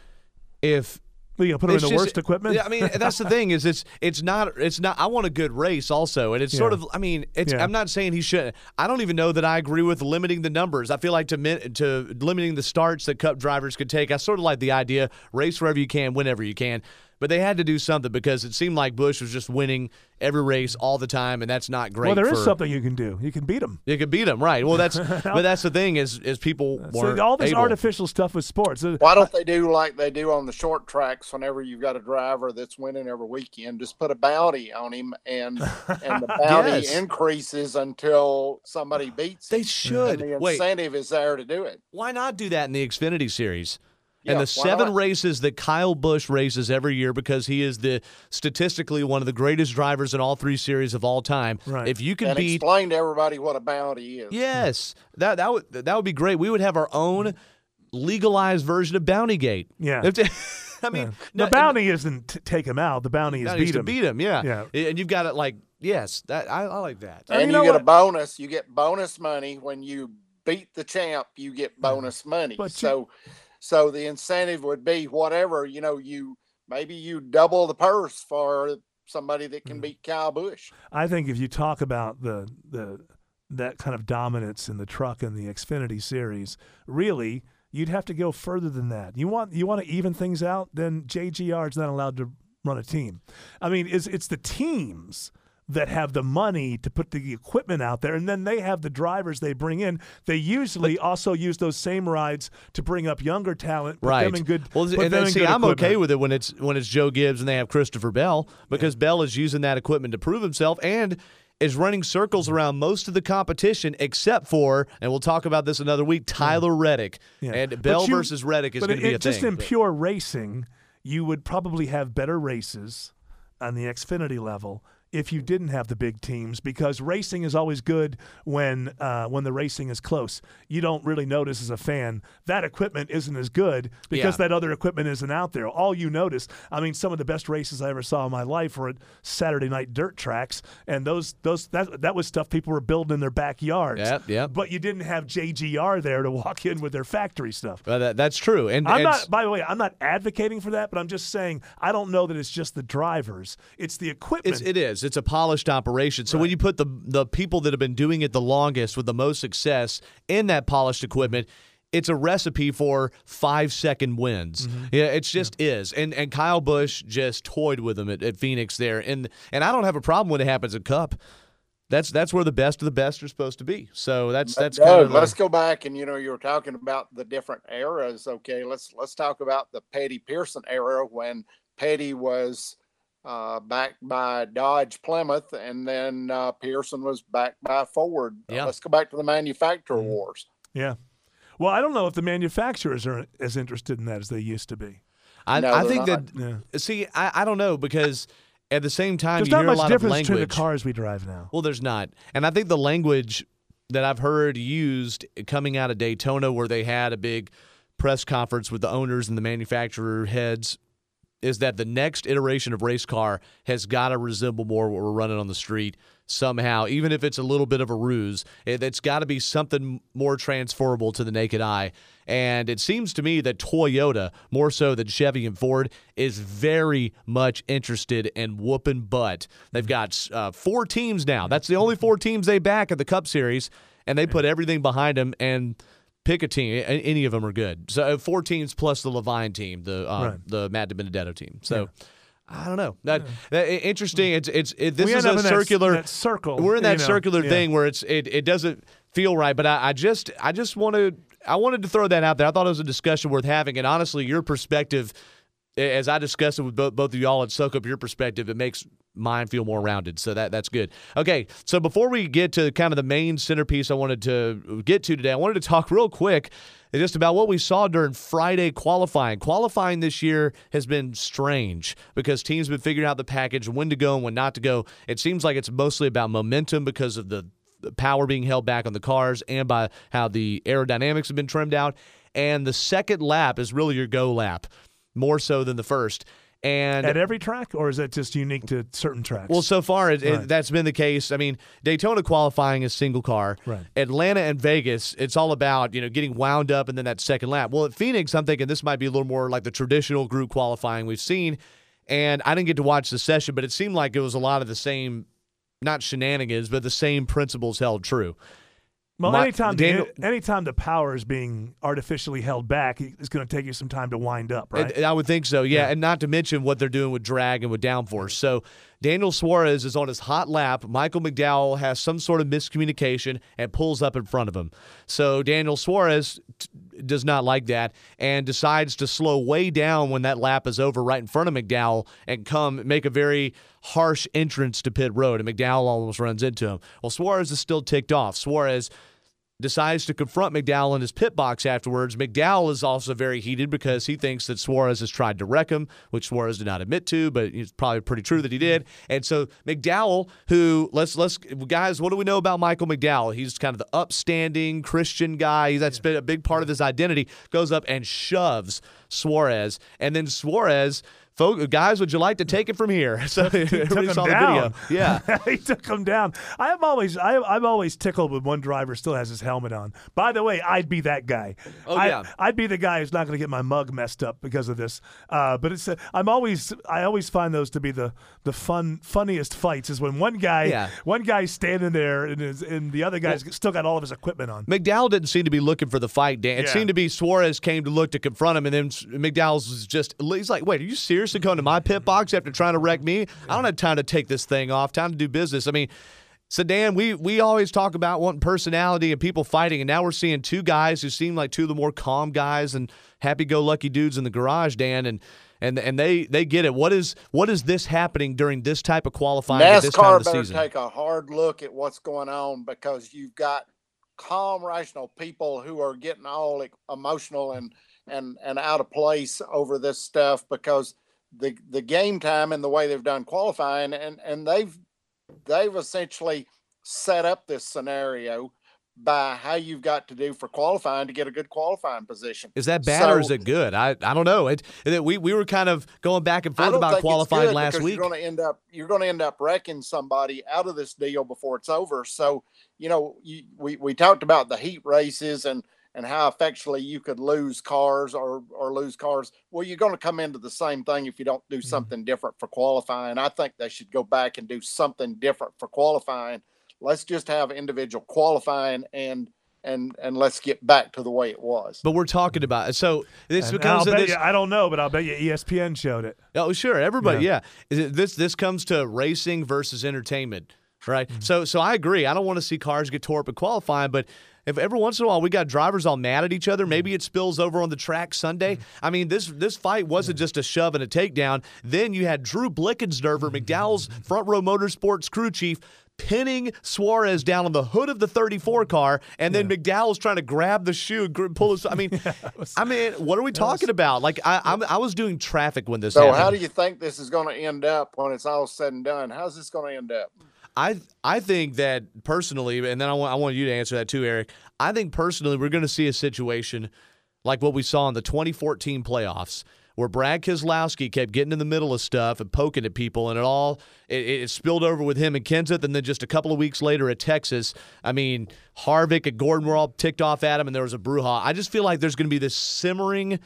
If you gonna put him in the just- worst equipment. Yeah, I mean, that's the thing is it's it's not it's not. I want a good race also, and it's sort of. I mean, it's. Yeah. I'm not saying he shouldn't. I don't even know that I agree with limiting the numbers. I feel like to to limiting the starts that Cup drivers could take. I sort of like the idea race wherever you can, whenever you can. But they had to do something because it seemed like Busch was just winning every race all the time, and that's not great. well, there is for- something you can do. You can beat him. You can beat him, right? Well, that's but that's the thing is is people So weren't all this able. artificial stuff with sports. uh, Why don't they do like they do on the short tracks whenever you've got a driver that's winning every weekend? Just put a bounty on him and and the bounty Yes. increases until somebody beats They him. should. And the Wait. incentive is there to do it. Why not do that in the Xfinity series? And Yeah, the seven races that Kyle Busch races every year because he is the statistically one of the greatest drivers in all three series of all time. Right. If you can And beat explain to everybody what a bounty is. Yes. That that would that would be great. We would have our own legalized version of Bountygate. Yeah. If- I mean, the no- bounty isn't t- take him out. The bounty is bounty is beat to him. beat him, yeah. Yeah. And you've got it like yes, that I, I like that. And And you you, know get a bonus. You get bonus money when you beat the champ. You get bonus money. But you- so, the incentive would be whatever you know. You maybe you double the purse for somebody that Mm. can beat Kyle Busch. I think if you talk about the the that kind of dominance in the truck in the Xfinity series, really, you'd have to go further than that. You want you want to even things out, then JGR is not allowed to run a team. I mean, it's it's the teams that have the money to put the equipment out there, and then they have the drivers they bring in. They usually also use those same rides to bring up younger talent, put Right. them in good. well, and then see, I'm okay with it when it's when it's Joe Gibbs and they have Christopher Bell because Bell is using that equipment to prove himself and is running circles around most of the competition except for, and we'll talk about this another week, Tyler Reddick. Yeah. And Bell you- versus Reddick is going to be a just thing. in but- pure racing, you would probably have better races on the Xfinity level. If you didn't have the big teams because racing is always good when uh, when the racing is close. You don't really notice as a fan that equipment isn't as good because Yeah. that other equipment isn't out there. All you notice, I mean, some of the best races I ever saw in my life were at Saturday night dirt tracks, and those those that that was stuff people were building in their backyards. Yep, yep. But you didn't have JGR there to walk in with their factory stuff. Well, that, that's true. And I'm it's- not. By the way, I'm not advocating for that, but I'm just saying I don't know that it's just the drivers; it's the equipment. It's, it is. It's a polished operation. So when you put the the people that have been doing it the longest with the most success in that polished equipment, it's a recipe for five second wins. Mm-hmm. Yeah, it's just is. And and Kyle Busch just toyed with them at, at Phoenix there. And and I don't have a problem when it happens at Cup. That's that's where the best of the best are supposed to be. So that's that's kind of let's go back and you know you were talking about the different eras. Okay, let's let's talk about the Petty Pearson era when Petty was uh, backed by Dodge Plymouth, and then uh, Pearson was backed by Ford. Uh, let's go back to the manufacturer Mm-hmm. wars. yeah. Well, I don't know if the manufacturers are as interested in that as they used to be. I, No, I think not. that Yeah. see I, I don't know because at the same time There's you not hear a much lot of difference language. between the cars we drive now. Well, there's not. And I think the language that I've heard used coming out of Daytona, where they had a big press conference with the owners and the manufacturer heads, is that the next iteration of race car has got to resemble more what we're running on the street somehow, even if it's a little bit of a ruse. It, it's got to be something more transferable to the naked eye. And it seems to me that Toyota, more so than Chevy and Ford, is very much interested in whooping butt. They've got uh, four teams now. That's the only four teams they back at the Cup Series, and they put everything behind them and pick a team. Any of them are good. So uh, four teams plus the Leavine team, the uh, Right. the Matt DiBenedetto team. So. I don't know. That, that interesting. It's it's it, this We is a in that- circular that circle, We're in that you know, circular yeah. thing where it's it, it doesn't feel right. But I, I just I just wanted I wanted to throw that out there. I thought it was a discussion worth having. And honestly, your perspective, as I discussed it with both, both of y'all and soak up your perspective, it makes mine feel more rounded. So that that's good. Okay, so before we get to kind of the main centerpiece I wanted to get to today, I wanted to talk real quick just about what we saw during Friday qualifying. Qualifying this year has been strange because teams have been figuring out the package, when to go and when not to go. It seems like it's mostly about momentum because of the power being held back on the cars and by how the aerodynamics have been trimmed out. And the second lap is really your go lap, more so than the first. And At every track, or is that just unique to certain tracks? well, so far it, it- that's been the case. I mean, Daytona qualifying is single car. Right. Atlanta and Vegas, it's all about you know getting wound up and then that second lap. Well, at Phoenix, I'm thinking this might be a little more like the traditional group qualifying we've seen. And I didn't get to watch the session, but it seemed like it was a lot of the same, not shenanigans, but the same principles held true. Well, my- anytime Daniel- the, anytime the power is being artificially held back, it's going to take you some time to wind up, right? I would think so, yeah. And not to mention what they're doing with drag and with downforce. So Daniel Suarez is on his hot lap. Michael McDowell has some sort of miscommunication and pulls up in front of him. So Daniel Suarez t- does not like that and decides to slow way down when that lap is over right in front of McDowell and come make a very harsh entrance to pit road. And McDowell almost runs into him. Well, Suarez is still ticked off. Suarez decides to confront McDowell in his pit box afterwards. McDowell is also very heated because he thinks that Suarez has tried to wreck him, which Suarez did not admit to, but it's probably pretty true that he did. And so McDowell, who let's let's guys, what do we know about Michael McDowell? He's kind of the upstanding Christian guy. He's that's been a big part of his identity. Goes up and shoves Suarez, and then Suarez. Folk, guys, would you like to take it from here? So everybody took him saw the video. Yeah. he took him down. I am always I, I'm always tickled when one driver still has his helmet on. By the way, I'd be that guy. Oh, I, yeah. I'd be the guy who's not going to get my mug messed up because of this. Uh, but it's uh, I'm always I always find those to be the the fun funniest fights is when one guy Yeah. one guy's standing there and, is, and the other guy's still got all of his equipment on. McDowell didn't seem to be looking for the fight, Dan. It Yeah. seemed to be Suarez came to look to confront him, and then McDowell's was just, he's like, wait, are you seriously come to my pit box after trying to wreck me? I don't have time to take this thing off, time to do business. I mean, so Dan, we we always talk about wanting personality and people fighting, and now we're seeing two guys who seem like two of the more calm guys and happy-go-lucky dudes in the garage, Dan, and and and they they get it. What is what is this happening during this type of qualifying at this time NASCAR of the better season? take a hard look at what's going on because you've got calm, rational people who are getting all like, emotional and and and out of place over this stuff because the the game time and the way they've done qualifying and and they've they've essentially set up this scenario by how you've got to do for qualifying to get a good qualifying position. Is that bad or is it good? I, I don't know. It, it we we were kind of going back and forth about qualifying last week. You're going to end up you're going to end up wrecking somebody out of this deal before it's over. So you know you, we we talked about the heat races and and how effectually you could lose cars or or lose cars. Well, you're going to come into the same thing if you don't do Mm-hmm. something different for qualifying. I think they should go back and do something different for qualifying. Let's just have individual qualifying and and and let's get back to the way it was. but we're talking about so this And becomes I'll bet this, you, I don't know, but I'll bet you ESPN showed it. Oh, sure, everybody, yeah. Is it- This this comes to racing versus entertainment, right? Mm-hmm. So so I agree. I don't want to see cars get tore up in qualifying, but if every once in a while we got drivers all mad at each other, Mm-hmm. maybe it spills over on the track Sunday. I mean, this this fight wasn't just a shove and a takedown. Then you had Drew Blickensderfer, McDowell's front row motorsports crew chief. Pinning Suarez down on the hood of the 34 car, and then McDowell's trying to grab the shoe, pull his. I mean, I mean, what are we talking about? Like, I, I'm, I was doing traffic when this So happened. how do you think this is going to end up when it's all said and done? How's this going to end up? I I think that personally, and then I want I want you to answer that too, Eric. I think personally, we're going to see a situation like what we saw in the 2014 playoffs, where Brad Keselowski kept getting in the middle of stuff and poking at people, and it all it, it spilled over with him and Kenseth, and then just a couple of weeks later at Texas, I mean Harvick and Gordon were all ticked off at him, and there was a brouhaha. I just feel like there's going to be this simmering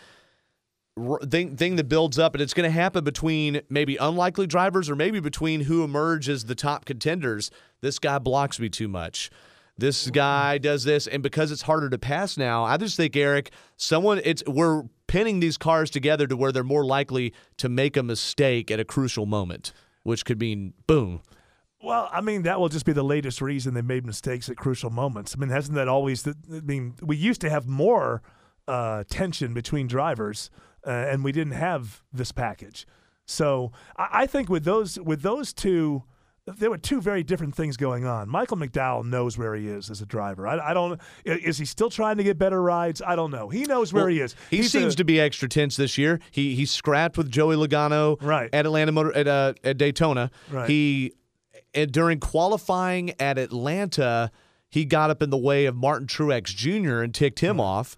thing thing that builds up, and it's going to happen between maybe unlikely drivers or maybe between who emerge as the top contenders. This guy blocks me too much. This guy does this, and because it's harder to pass now, I just think Eric, someone it's we're pinning these cars together to where they're more likely to make a mistake at a crucial moment, which could mean boom. Well, I mean, that will just be the latest reason they made mistakes at crucial moments. I mean, hasn't that always? I mean, we used to have more uh, tension between drivers, uh, and we didn't have this package. So I, I think with those with those two, there were two very different things going on. Michael McDowell knows where he is as a driver. I, I don't. Is he still trying to get better rides? I don't know. He knows where Well, he is. He He's seems a- to be extra tense this year. He he scrapped with Joey Logano Right. at Atlanta Motor at uh, at Daytona. Right. He and during qualifying at Atlanta, he got up in the way of Martin Truex Jr. and ticked him off.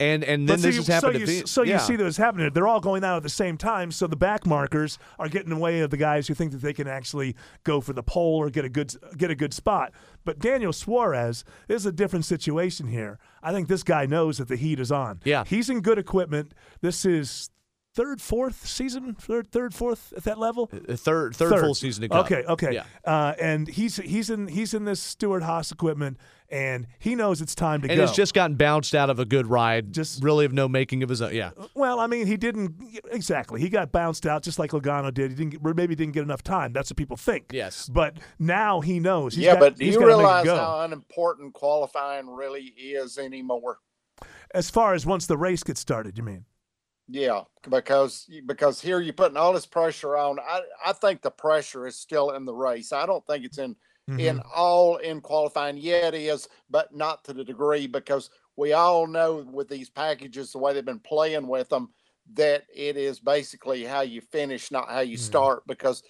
And and then this so has you, happened. So, at you, so you yeah. see this happening. They're all going out at the same time. So the back markers are getting in the way of the guys who think that they can actually go for the pole or get a good get a good spot. But Daniel Suarez is a different situation here. I think this guy knows that the heat is on. Yeah. he's in good equipment. This is third, fourth season, third, third, fourth at that level. Uh, third, third full season. Okay, okay. Yeah. Uh, and he's he's in he's in this Stewart Haas equipment, and he knows it's time to go. And go. has just gotten bounced out of a good ride. Just- really of no making of his own. Yeah. Well, I mean, he didn't exactly. He got bounced out just like Logano did. He didn't get, maybe didn't get enough time. That's what people think. Yes. But now he knows. He's yeah, got- but do he's you gotta make it realize how unimportant qualifying really is anymore? As far as once the race gets started, you mean? Yeah, because because here you're putting all this pressure on. I I think the pressure is still in the race. I don't think it's in in Mm-hmm. all in qualifying. Yeah, it is, but not to the degree because we all know with these packages the way they've been playing with them that it is basically how you finish, not how Mm-hmm. you start, because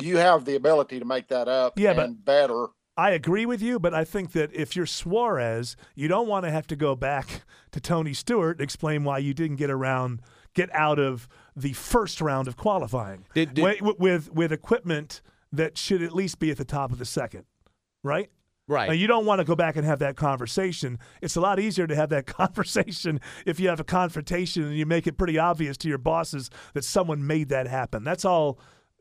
you have the ability to make that up Yeah, but- and better. I agree with you, but I think that if you're Suarez, you don't want to have to go back to Tony Stewart and explain why you didn't get around, get out of the first round of qualifying Did- did- with, with with equipment that should at least be at the top of the second, right? Right. Now, you don't want to go back and have that conversation. It's a lot easier to have that conversation if you have a confrontation and you make it pretty obvious to your bosses that someone made that happen. That's all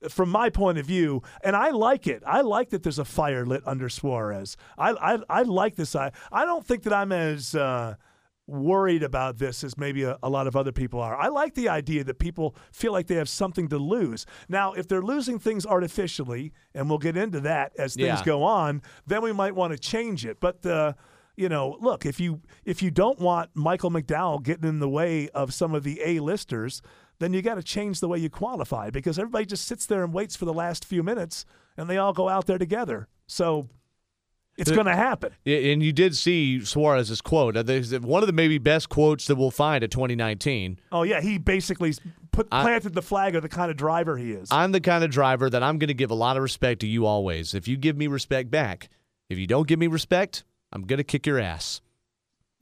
from my point of view. And I like it. I like that there's a fire lit under Suarez. I I, I like this. I, I don't think that I'm as uh, worried about this as maybe a, a lot of other people are. I like the idea that people feel like they have something to lose. Now, if they're losing things artificially, and we'll get into that as things Yeah. go on, then we might want to change it. But uh, you know, look if you if you don't want Michael McDowell getting in the way of some of the A listers, then you got to change the way you qualify because everybody just sits there and waits for the last few minutes, and they all go out there together. So it's going to happen. And you did see Suarez's quote. One of the maybe best quotes that we'll find at 2019. Oh yeah, he basically put I- planted the flag of the kind of driver he is. I'm the kind of driver that I'm going to give a lot of respect to you always. If you give me respect back, if you don't give me respect, I'm going to kick your ass.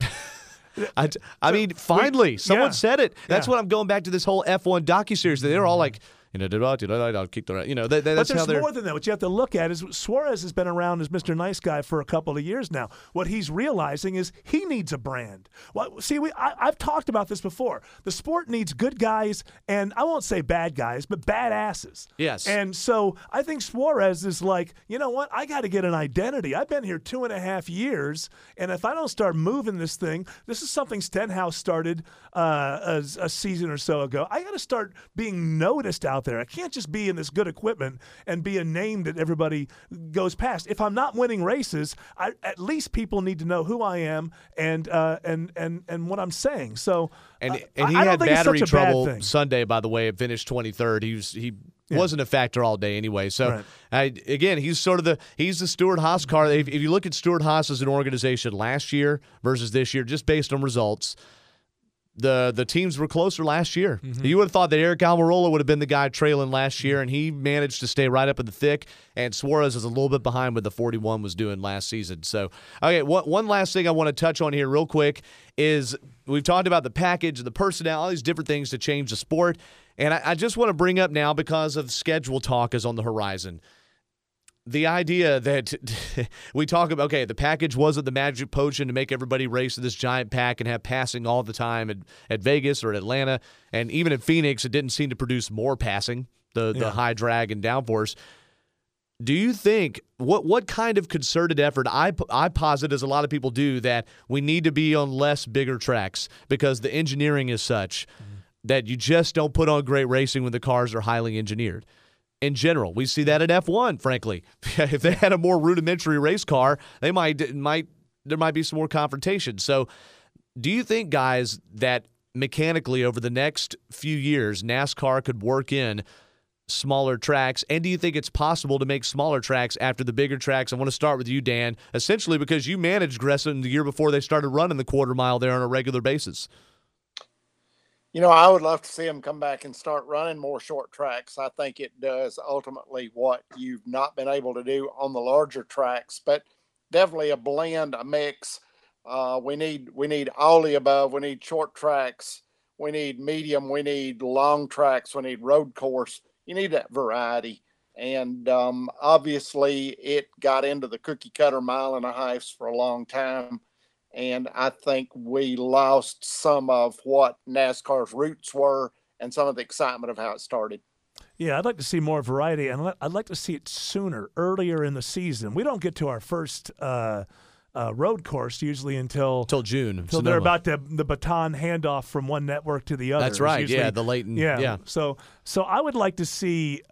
I, I mean, finally, someone yeah. said it. That's Yeah. what I'm going back to this whole F1 docuseries. They're all like, you know, da- kick the, you know, that, but that's how there's they're. more than that. What you have to look at is Suarez has been around as Mr. Nice Guy for a couple of years now. What he's realizing is he needs a brand. Well, see, we I, I've talked about this before. The sport needs good guys, and I won't say bad guys, but bad asses. Yes. And so I think Suarez is like, you know what? I got to get an identity. I've been here two and a half years, and if I don't start moving this thing, this is something Stenhouse started uh, a, a season or so ago. I got to start being noticed out there. I can't just be in this good equipment and be a name that everybody goes past. If I'm not winning races, I, at least people need to know who I am and uh, and and and what I'm saying. So And, uh, and he I, I had it's battery such a bad trouble. Sunday, by the way. It finished 23rd. He was he wasn't a factor all day anyway. So Right. I, again, he's sort of the he's the Stewart Haas car. If, if you look at Stewart Haas as an organization last year versus this year, just based on results. The the teams were closer last year. Mm-hmm. You would have thought that Aric Almirola would have been the guy trailing last year, and he managed to stay right up in the thick. And Suarez is a little bit behind what the 41 was doing last season. So, okay, one, one last thing I want to touch on here, real quick, is we've talked about the package and the personnel, all these different things to change the sport. And I, I just want to bring up now because of schedule talk is on the horizon the idea that we talk about okay the package wasn't the magic potion to make everybody race in this giant pack and have passing all the time at, at vegas or at atlanta. And even at phoenix it didn't seem to produce more passing the, the high drag and downforce. Do you think what what kind of concerted effort I I posit as a lot of people do that we need to be on less bigger tracks because the engineering is such mm-hmm. that you just don't put on great racing when the cars are highly engineered. In general, we see that at F1. Frankly, if they had a more rudimentary race car, they might might there might be some more confrontation. So, do you think, guys, that mechanically over the next few years, NASCAR could work in smaller tracks? And do you think it's possible to make smaller tracks after the bigger tracks? I want to start with you, Dan, essentially because you managed Gresham the year before they started running the quarter mile there on a regular basis. You know, I would love to see them come back and start running more short tracks. I think it does ultimately what you've not been able to do on the larger tracks, but definitely a blend, a mix. Uh, we need we need all the above. We need short tracks. We need medium. We need long tracks. We need road course. You need that variety. And um, obviously, it got into the cookie cutter mile and a half for a long time and I think we lost some of what NASCAR's roots were and some of the excitement of how it started. Yeah, I'd like to see more variety, and I'd like to see it sooner, earlier in the season. We don't get to our first uh, uh, road course usually until Till June. until they're about to the baton handoff from one network to the other. That's It's right. usually- yeah, the Leighton. yeah. yeah. So so I would like to see.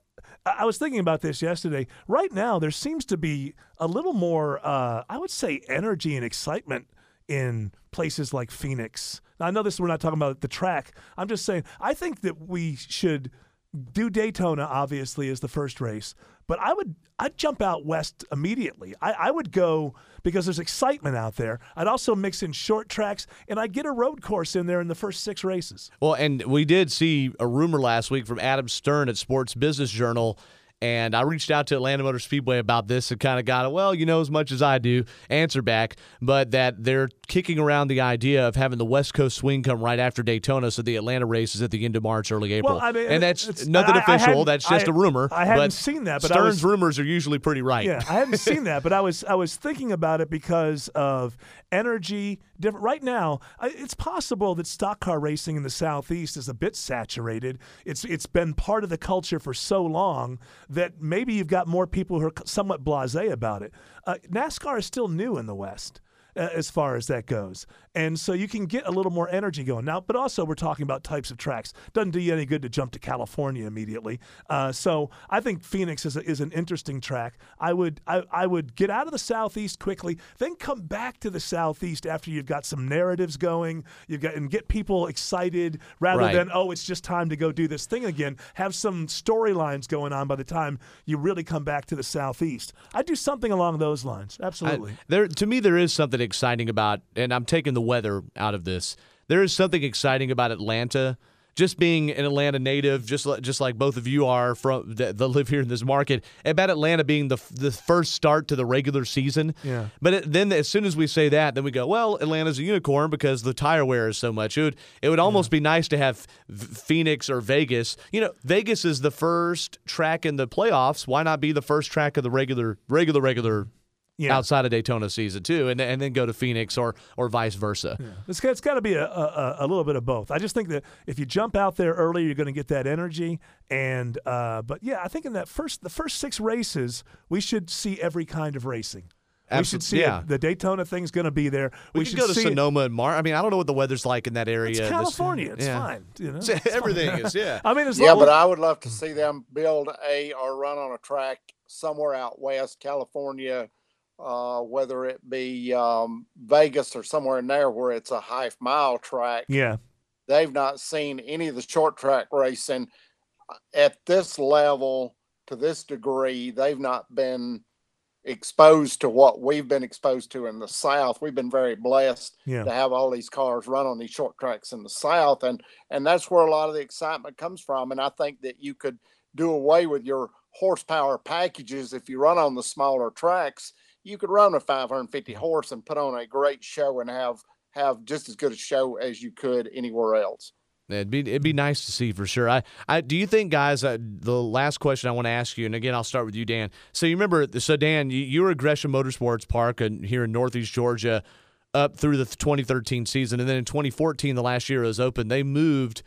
I I was thinking about this yesterday. Right now, there seems to be a little more, uh, I would say, energy and excitement in places like Phoenix. Now, I know this. We're not talking about the track. I'm just saying. I think that we should do Daytona. Obviously, as the first race, but I would I'd jump out west immediately. I, I would go because there's excitement out there. I'd also mix in short tracks, and I'd get a road course in there in the first six races. Well, and we did see a rumor last week from Adam Stern at Sports Business Journal. And I reached out to Atlanta Motor Speedway about this and kind of got a, well, you know, as much as I do, answer back, but that they're kicking around the idea of having the West Coast swing come right after Daytona. So the Atlanta race is at the end of March, early April. Well, I mean, and that's nothing I- I official. hadn't- that's just I- a rumor. I hadn't seen that, but Stern's was- rumors are usually pretty right. Yeah, I hadn't seen that, but I was I was thinking about it because of energy. Different right now, it's possible that stock car racing in the southeast is a bit saturated. It's it's been part of the culture for so long that maybe you've got more people who are somewhat blasé about it. Uh, NASCAR is still new in the West. Uh, As far as that goes, and so you can get a little more energy going now. But also, we're talking about types of tracks. Doesn't do you any good to jump to California immediately. Uh, so I think Phoenix is, a, is an interesting track. I would I, I would get out of the southeast quickly, then come back to the southeast after you've got some narratives going. You've got and get people excited rather Right. than oh it's just time to go do this thing again. Have some storylines going on by the time you really come back to the southeast. I'd do something along those lines. I- Absolutely. there to me there is something exciting about and I'm taking the weather out of this. There is something exciting about Atlanta just being an Atlanta native, just like, just like both of you are from that, that live here in this market, about Atlanta being the the first start to the regular season. Yeah. But it, then as soon as we say that, then we go, well, Atlanta's a unicorn because the tire wear is so much. It would it would almost be nice to have Phoenix or Vegas. You know, Vegas is the first track in the playoffs. Why not be the first track of the regular regular regular Yeah. outside of Daytona season too, and and then go to Phoenix or or vice versa. It's, it's got to be a, a, a little bit of both. I just think that if you jump out there early, you're going to get that energy. And uh, but yeah, I think in that first the first six races, we should see every kind of racing. We should see yeah. it. the Daytona thing's going to be there. We, We, could should go to see it. Sonoma and Mar. I mean, I don't know what the weather's like in that area. It's this- California. It's yeah. fine. You know, It's- It's fine. everything is, yeah. I mean, as Yeah, but I would love to see them build a or run on a track somewhere out west, California, uh, whether it be um, Vegas or somewhere in there where it's a half mile track. yeah, They've not seen any of the short track racing uh, at this level to this degree. They've not been exposed to what we've been exposed to in the South. We've been very blessed yeah. to have all these cars run on these short tracks in the south and and that's where a lot of the excitement comes from and i think that you could do away with your horsepower packages if you run on the smaller tracks you could run a 550 horse and put on a great show and have have just as good a show as you could anywhere else It'd be it'd be nice to see for sure. I, I do you think, guys? Uh, the last question I want to ask you, and again, I'll start with you, Dan. So you remember, so Dan, you, you were at Gresham Motorsports Park and here in Northeast Georgia, up through the 2013 season, and then in 2014, the last year it was open, they moved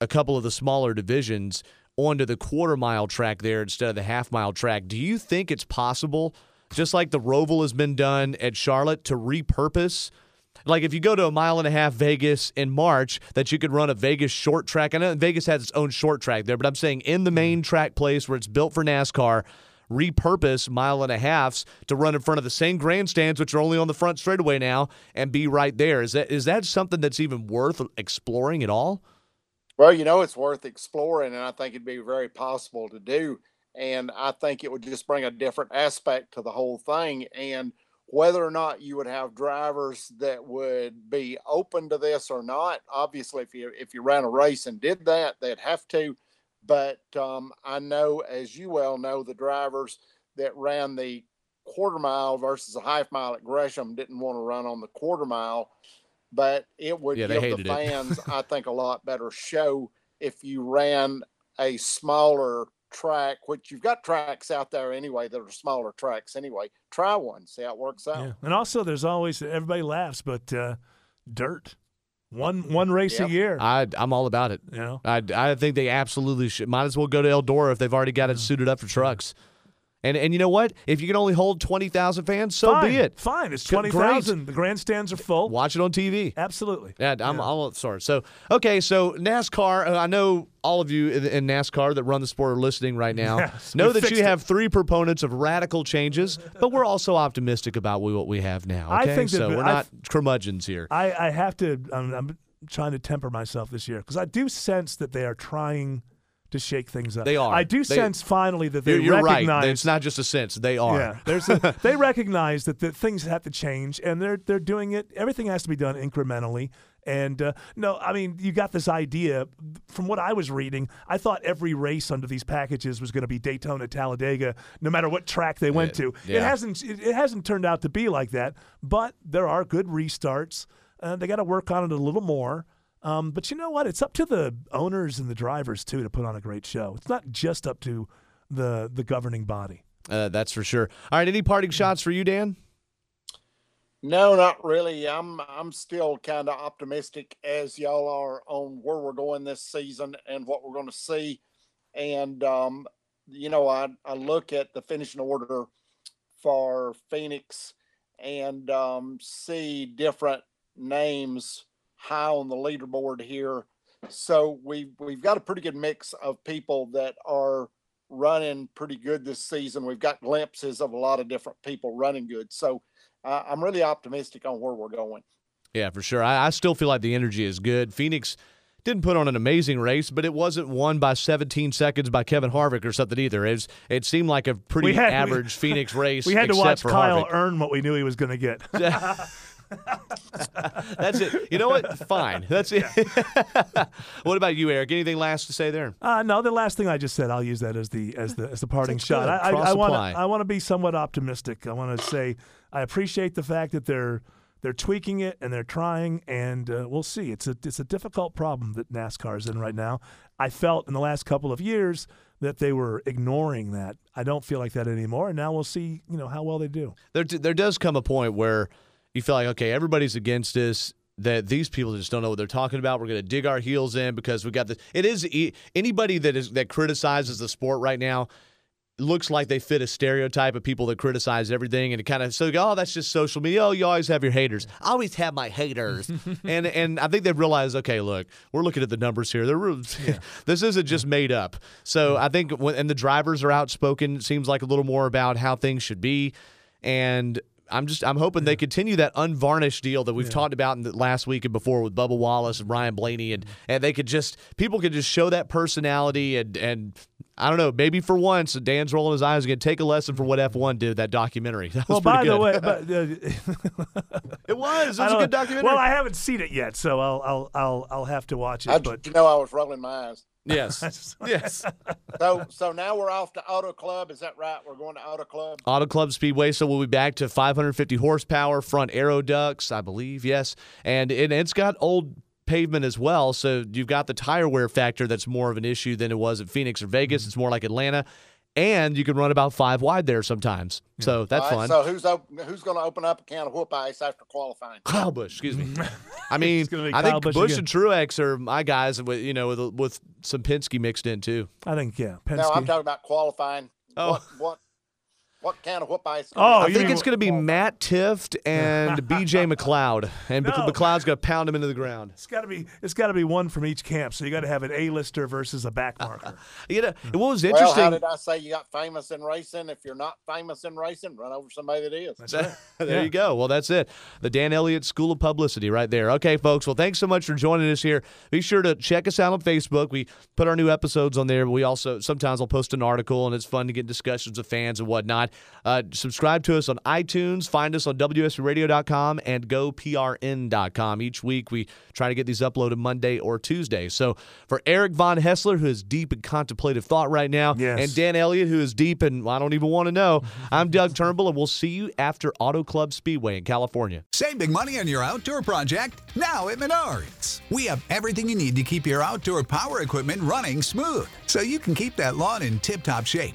a couple of the smaller divisions onto the quarter mile track there instead of the half mile track. Do you think it's possible, just like the Roval has been done at Charlotte, to repurpose? Like if you go to a mile and a half Vegas in March, that you could run a Vegas short track. I know Vegas has its own short track there, but I'm saying in the main mm. track place where it's built for NASCAR, repurpose mile and a halves to run in front of the same grandstands, which are only on the front straightaway now, and be right there. Is that is that something that's even worth exploring at all? well you know it's worth exploring and i think it'd be very possible to do and i think it would just bring a different aspect to the whole thing and whether or not you would have drivers that would be open to this or not obviously if you if you ran a race and did that they'd have to but um, i know as you well know the drivers that ran the quarter mile versus a half mile at gresham didn't want to run on the quarter mile but it would Yeah, give the fans i think a lot better show if you ran a smaller track, which you've got tracks out there anyway that are smaller tracks anyway. Try one, see how it works out. Yeah. And also, there's always everybody laughs, but uh, dirt. One one race Yep. a year. I I'm all about it. you know. I, I think they absolutely should. Might as well go to Eldora if they've already got it suited up for trucks. And and you know what? If you can only hold twenty thousand fans, so fine, be it. Fine. It's twenty thousand. The grandstands are full. Watch it on TV. Absolutely. Yeah, I'm all sorry. So okay, so NASCAR. uh, I know all of you in, NASCAR that run the sport are listening right now. Yes, know that you it. have three proponents of radical changes, but we're also optimistic about what we have now. I think so the- we're not curmudgeons here. I, I have to. I'm, I'm trying to temper myself this year because I do sense that they are trying to shake things up. They are. I do They- sense finally that they You're, you're right. recognize. It's not just a sense; they are. Yeah, there's a, they recognize that the things have to change, and they're they're doing it. Everything has to be done incrementally. And uh, no, I mean, you got this idea from what I was reading. I thought every race under these packages was going to be Daytona, Talladega, no matter what track they went to. It hasn't. It, it hasn't turned out to be like that. But there are good restarts. Uh, they got to work on it a little more. Um, but you know what? It's up to the owners and the drivers too to put on a great show. It's not just up to the the governing body. Uh, that's for sure. All right, any parting shots for you, Dan? No, not really. I'm I'm still kind of optimistic as y'all are on where we're going this season and what we're going to see. And um, you know, I I look at the finishing order for Phoenix and um, see different names high on the leaderboard here. So we've we've got a pretty good mix of people that are running pretty good this season. We've got glimpses of a lot of different people running good. So uh, I'm really optimistic on where we're going. Yeah, for sure. I, I still feel like the energy is good. Phoenix didn't put on an amazing race, but it wasn't won by 17 seconds by Kevin Harvick or something either. It, was, it seemed like a pretty We had- we- average Phoenix race. We had to watch Kyle Harvick. earn what we knew he was going to get. That's it. You know what? Fine. That's it. what about you, Eric? Anything last to say there? Uh, no, the last thing I just said, I'll use that as the as the as the parting That's shot. good. I, want to. I want to be somewhat optimistic. I want to say I appreciate the fact that they're they're tweaking it and they're trying, and uh, we'll see. It's a it's a difficult problem that NASCAR is in right now. I felt in the last couple of years that they were ignoring that. I don't feel like that anymore, and now we'll see. You know how well they do. There, there does come a point where you feel like, okay, everybody's against us. That these people just don't know what they're talking about. We're going to dig our heels in because we got this. It is anybody that is that criticizes the sport right now looks like they fit a stereotype of people that criticize everything and it kind of so go, oh that's just social media. Oh you always have your haters. I always have my haters. And and I think they've realized okay look we're looking at the numbers here. They're real- this isn't just made up. So I think when and the drivers are outspoken. It seems like a little more about how things should be. And I'm just I'm hoping they continue that unvarnished deal that we've talked about in the last week and before with Bubba Wallace and Ryan Blaney and and they could just people could just show that personality and and I don't know maybe for once Dan's rolling his eyes again. Take a lesson from what F1 did that documentary. That was well, pretty by good. the way, but, uh, it was. It was a good documentary. Well, I haven't seen it yet, so I'll I'll I'll, I'll have to watch it. I, but you know, I was rolling my eyes. Yes yes So, so now we're off to Auto Club. Is that right? We're going to Auto Club. Auto Club Speedway. So we'll be back to 550 horsepower, front aero ducts, I believe. Yes, and it, it's got old pavement as well. So you've got the tire wear factor that's more of an issue than it was at Phoenix or Vegas. It's more like Atlanta, and you can run about five wide there sometimes. So hmm. that's All right, fun. So who's op- who's going to open up a can of whoop ice after qualifying? Kyle Busch, excuse me. I mean, It's gonna be I think Busch Bush and Truex are my guys. With you know, with with some Penske mixed in too. I think yeah, Penske. No, I'm talking about qualifying. Oh. What what what can of whoop ice? Oh, I think mean it's going to be Matt Tifft and BJ McLeod, and No. McLeod's going to pound him into the ground. It's got to be it's got to be one from each camp. So you got to have an A-lister versus a back marker. You know, hmm. what was Well, interesting? how did I say you got famous in racing? If you're not famous in racing, run over somebody that is. there Yeah. you go. Well, that's it. The Dan Elliott School of Publicity right there. Okay, folks. Well, thanks so much for joining us here. Be sure to check us out on Facebook. We put our new episodes on there. We also sometimes I'll post an article, and it's fun to get discussions with fans and whatnot. Uh, subscribe to us on iTunes. Find us on WSBRadio.com and GoPRN.com. Each week we try to get these uploaded Monday or Tuesday. So for Eric Von Haessler, who is deep in contemplative thought right now, Yes. and Dan Elliott, who is deep in I don't even want to know. I'm Doug Turnbull, and we'll see you after Auto Club Speedway in California. Save big money on your outdoor project now at Menards. We have everything you need to keep your outdoor power equipment running smooth so you can keep that lawn in tip top shape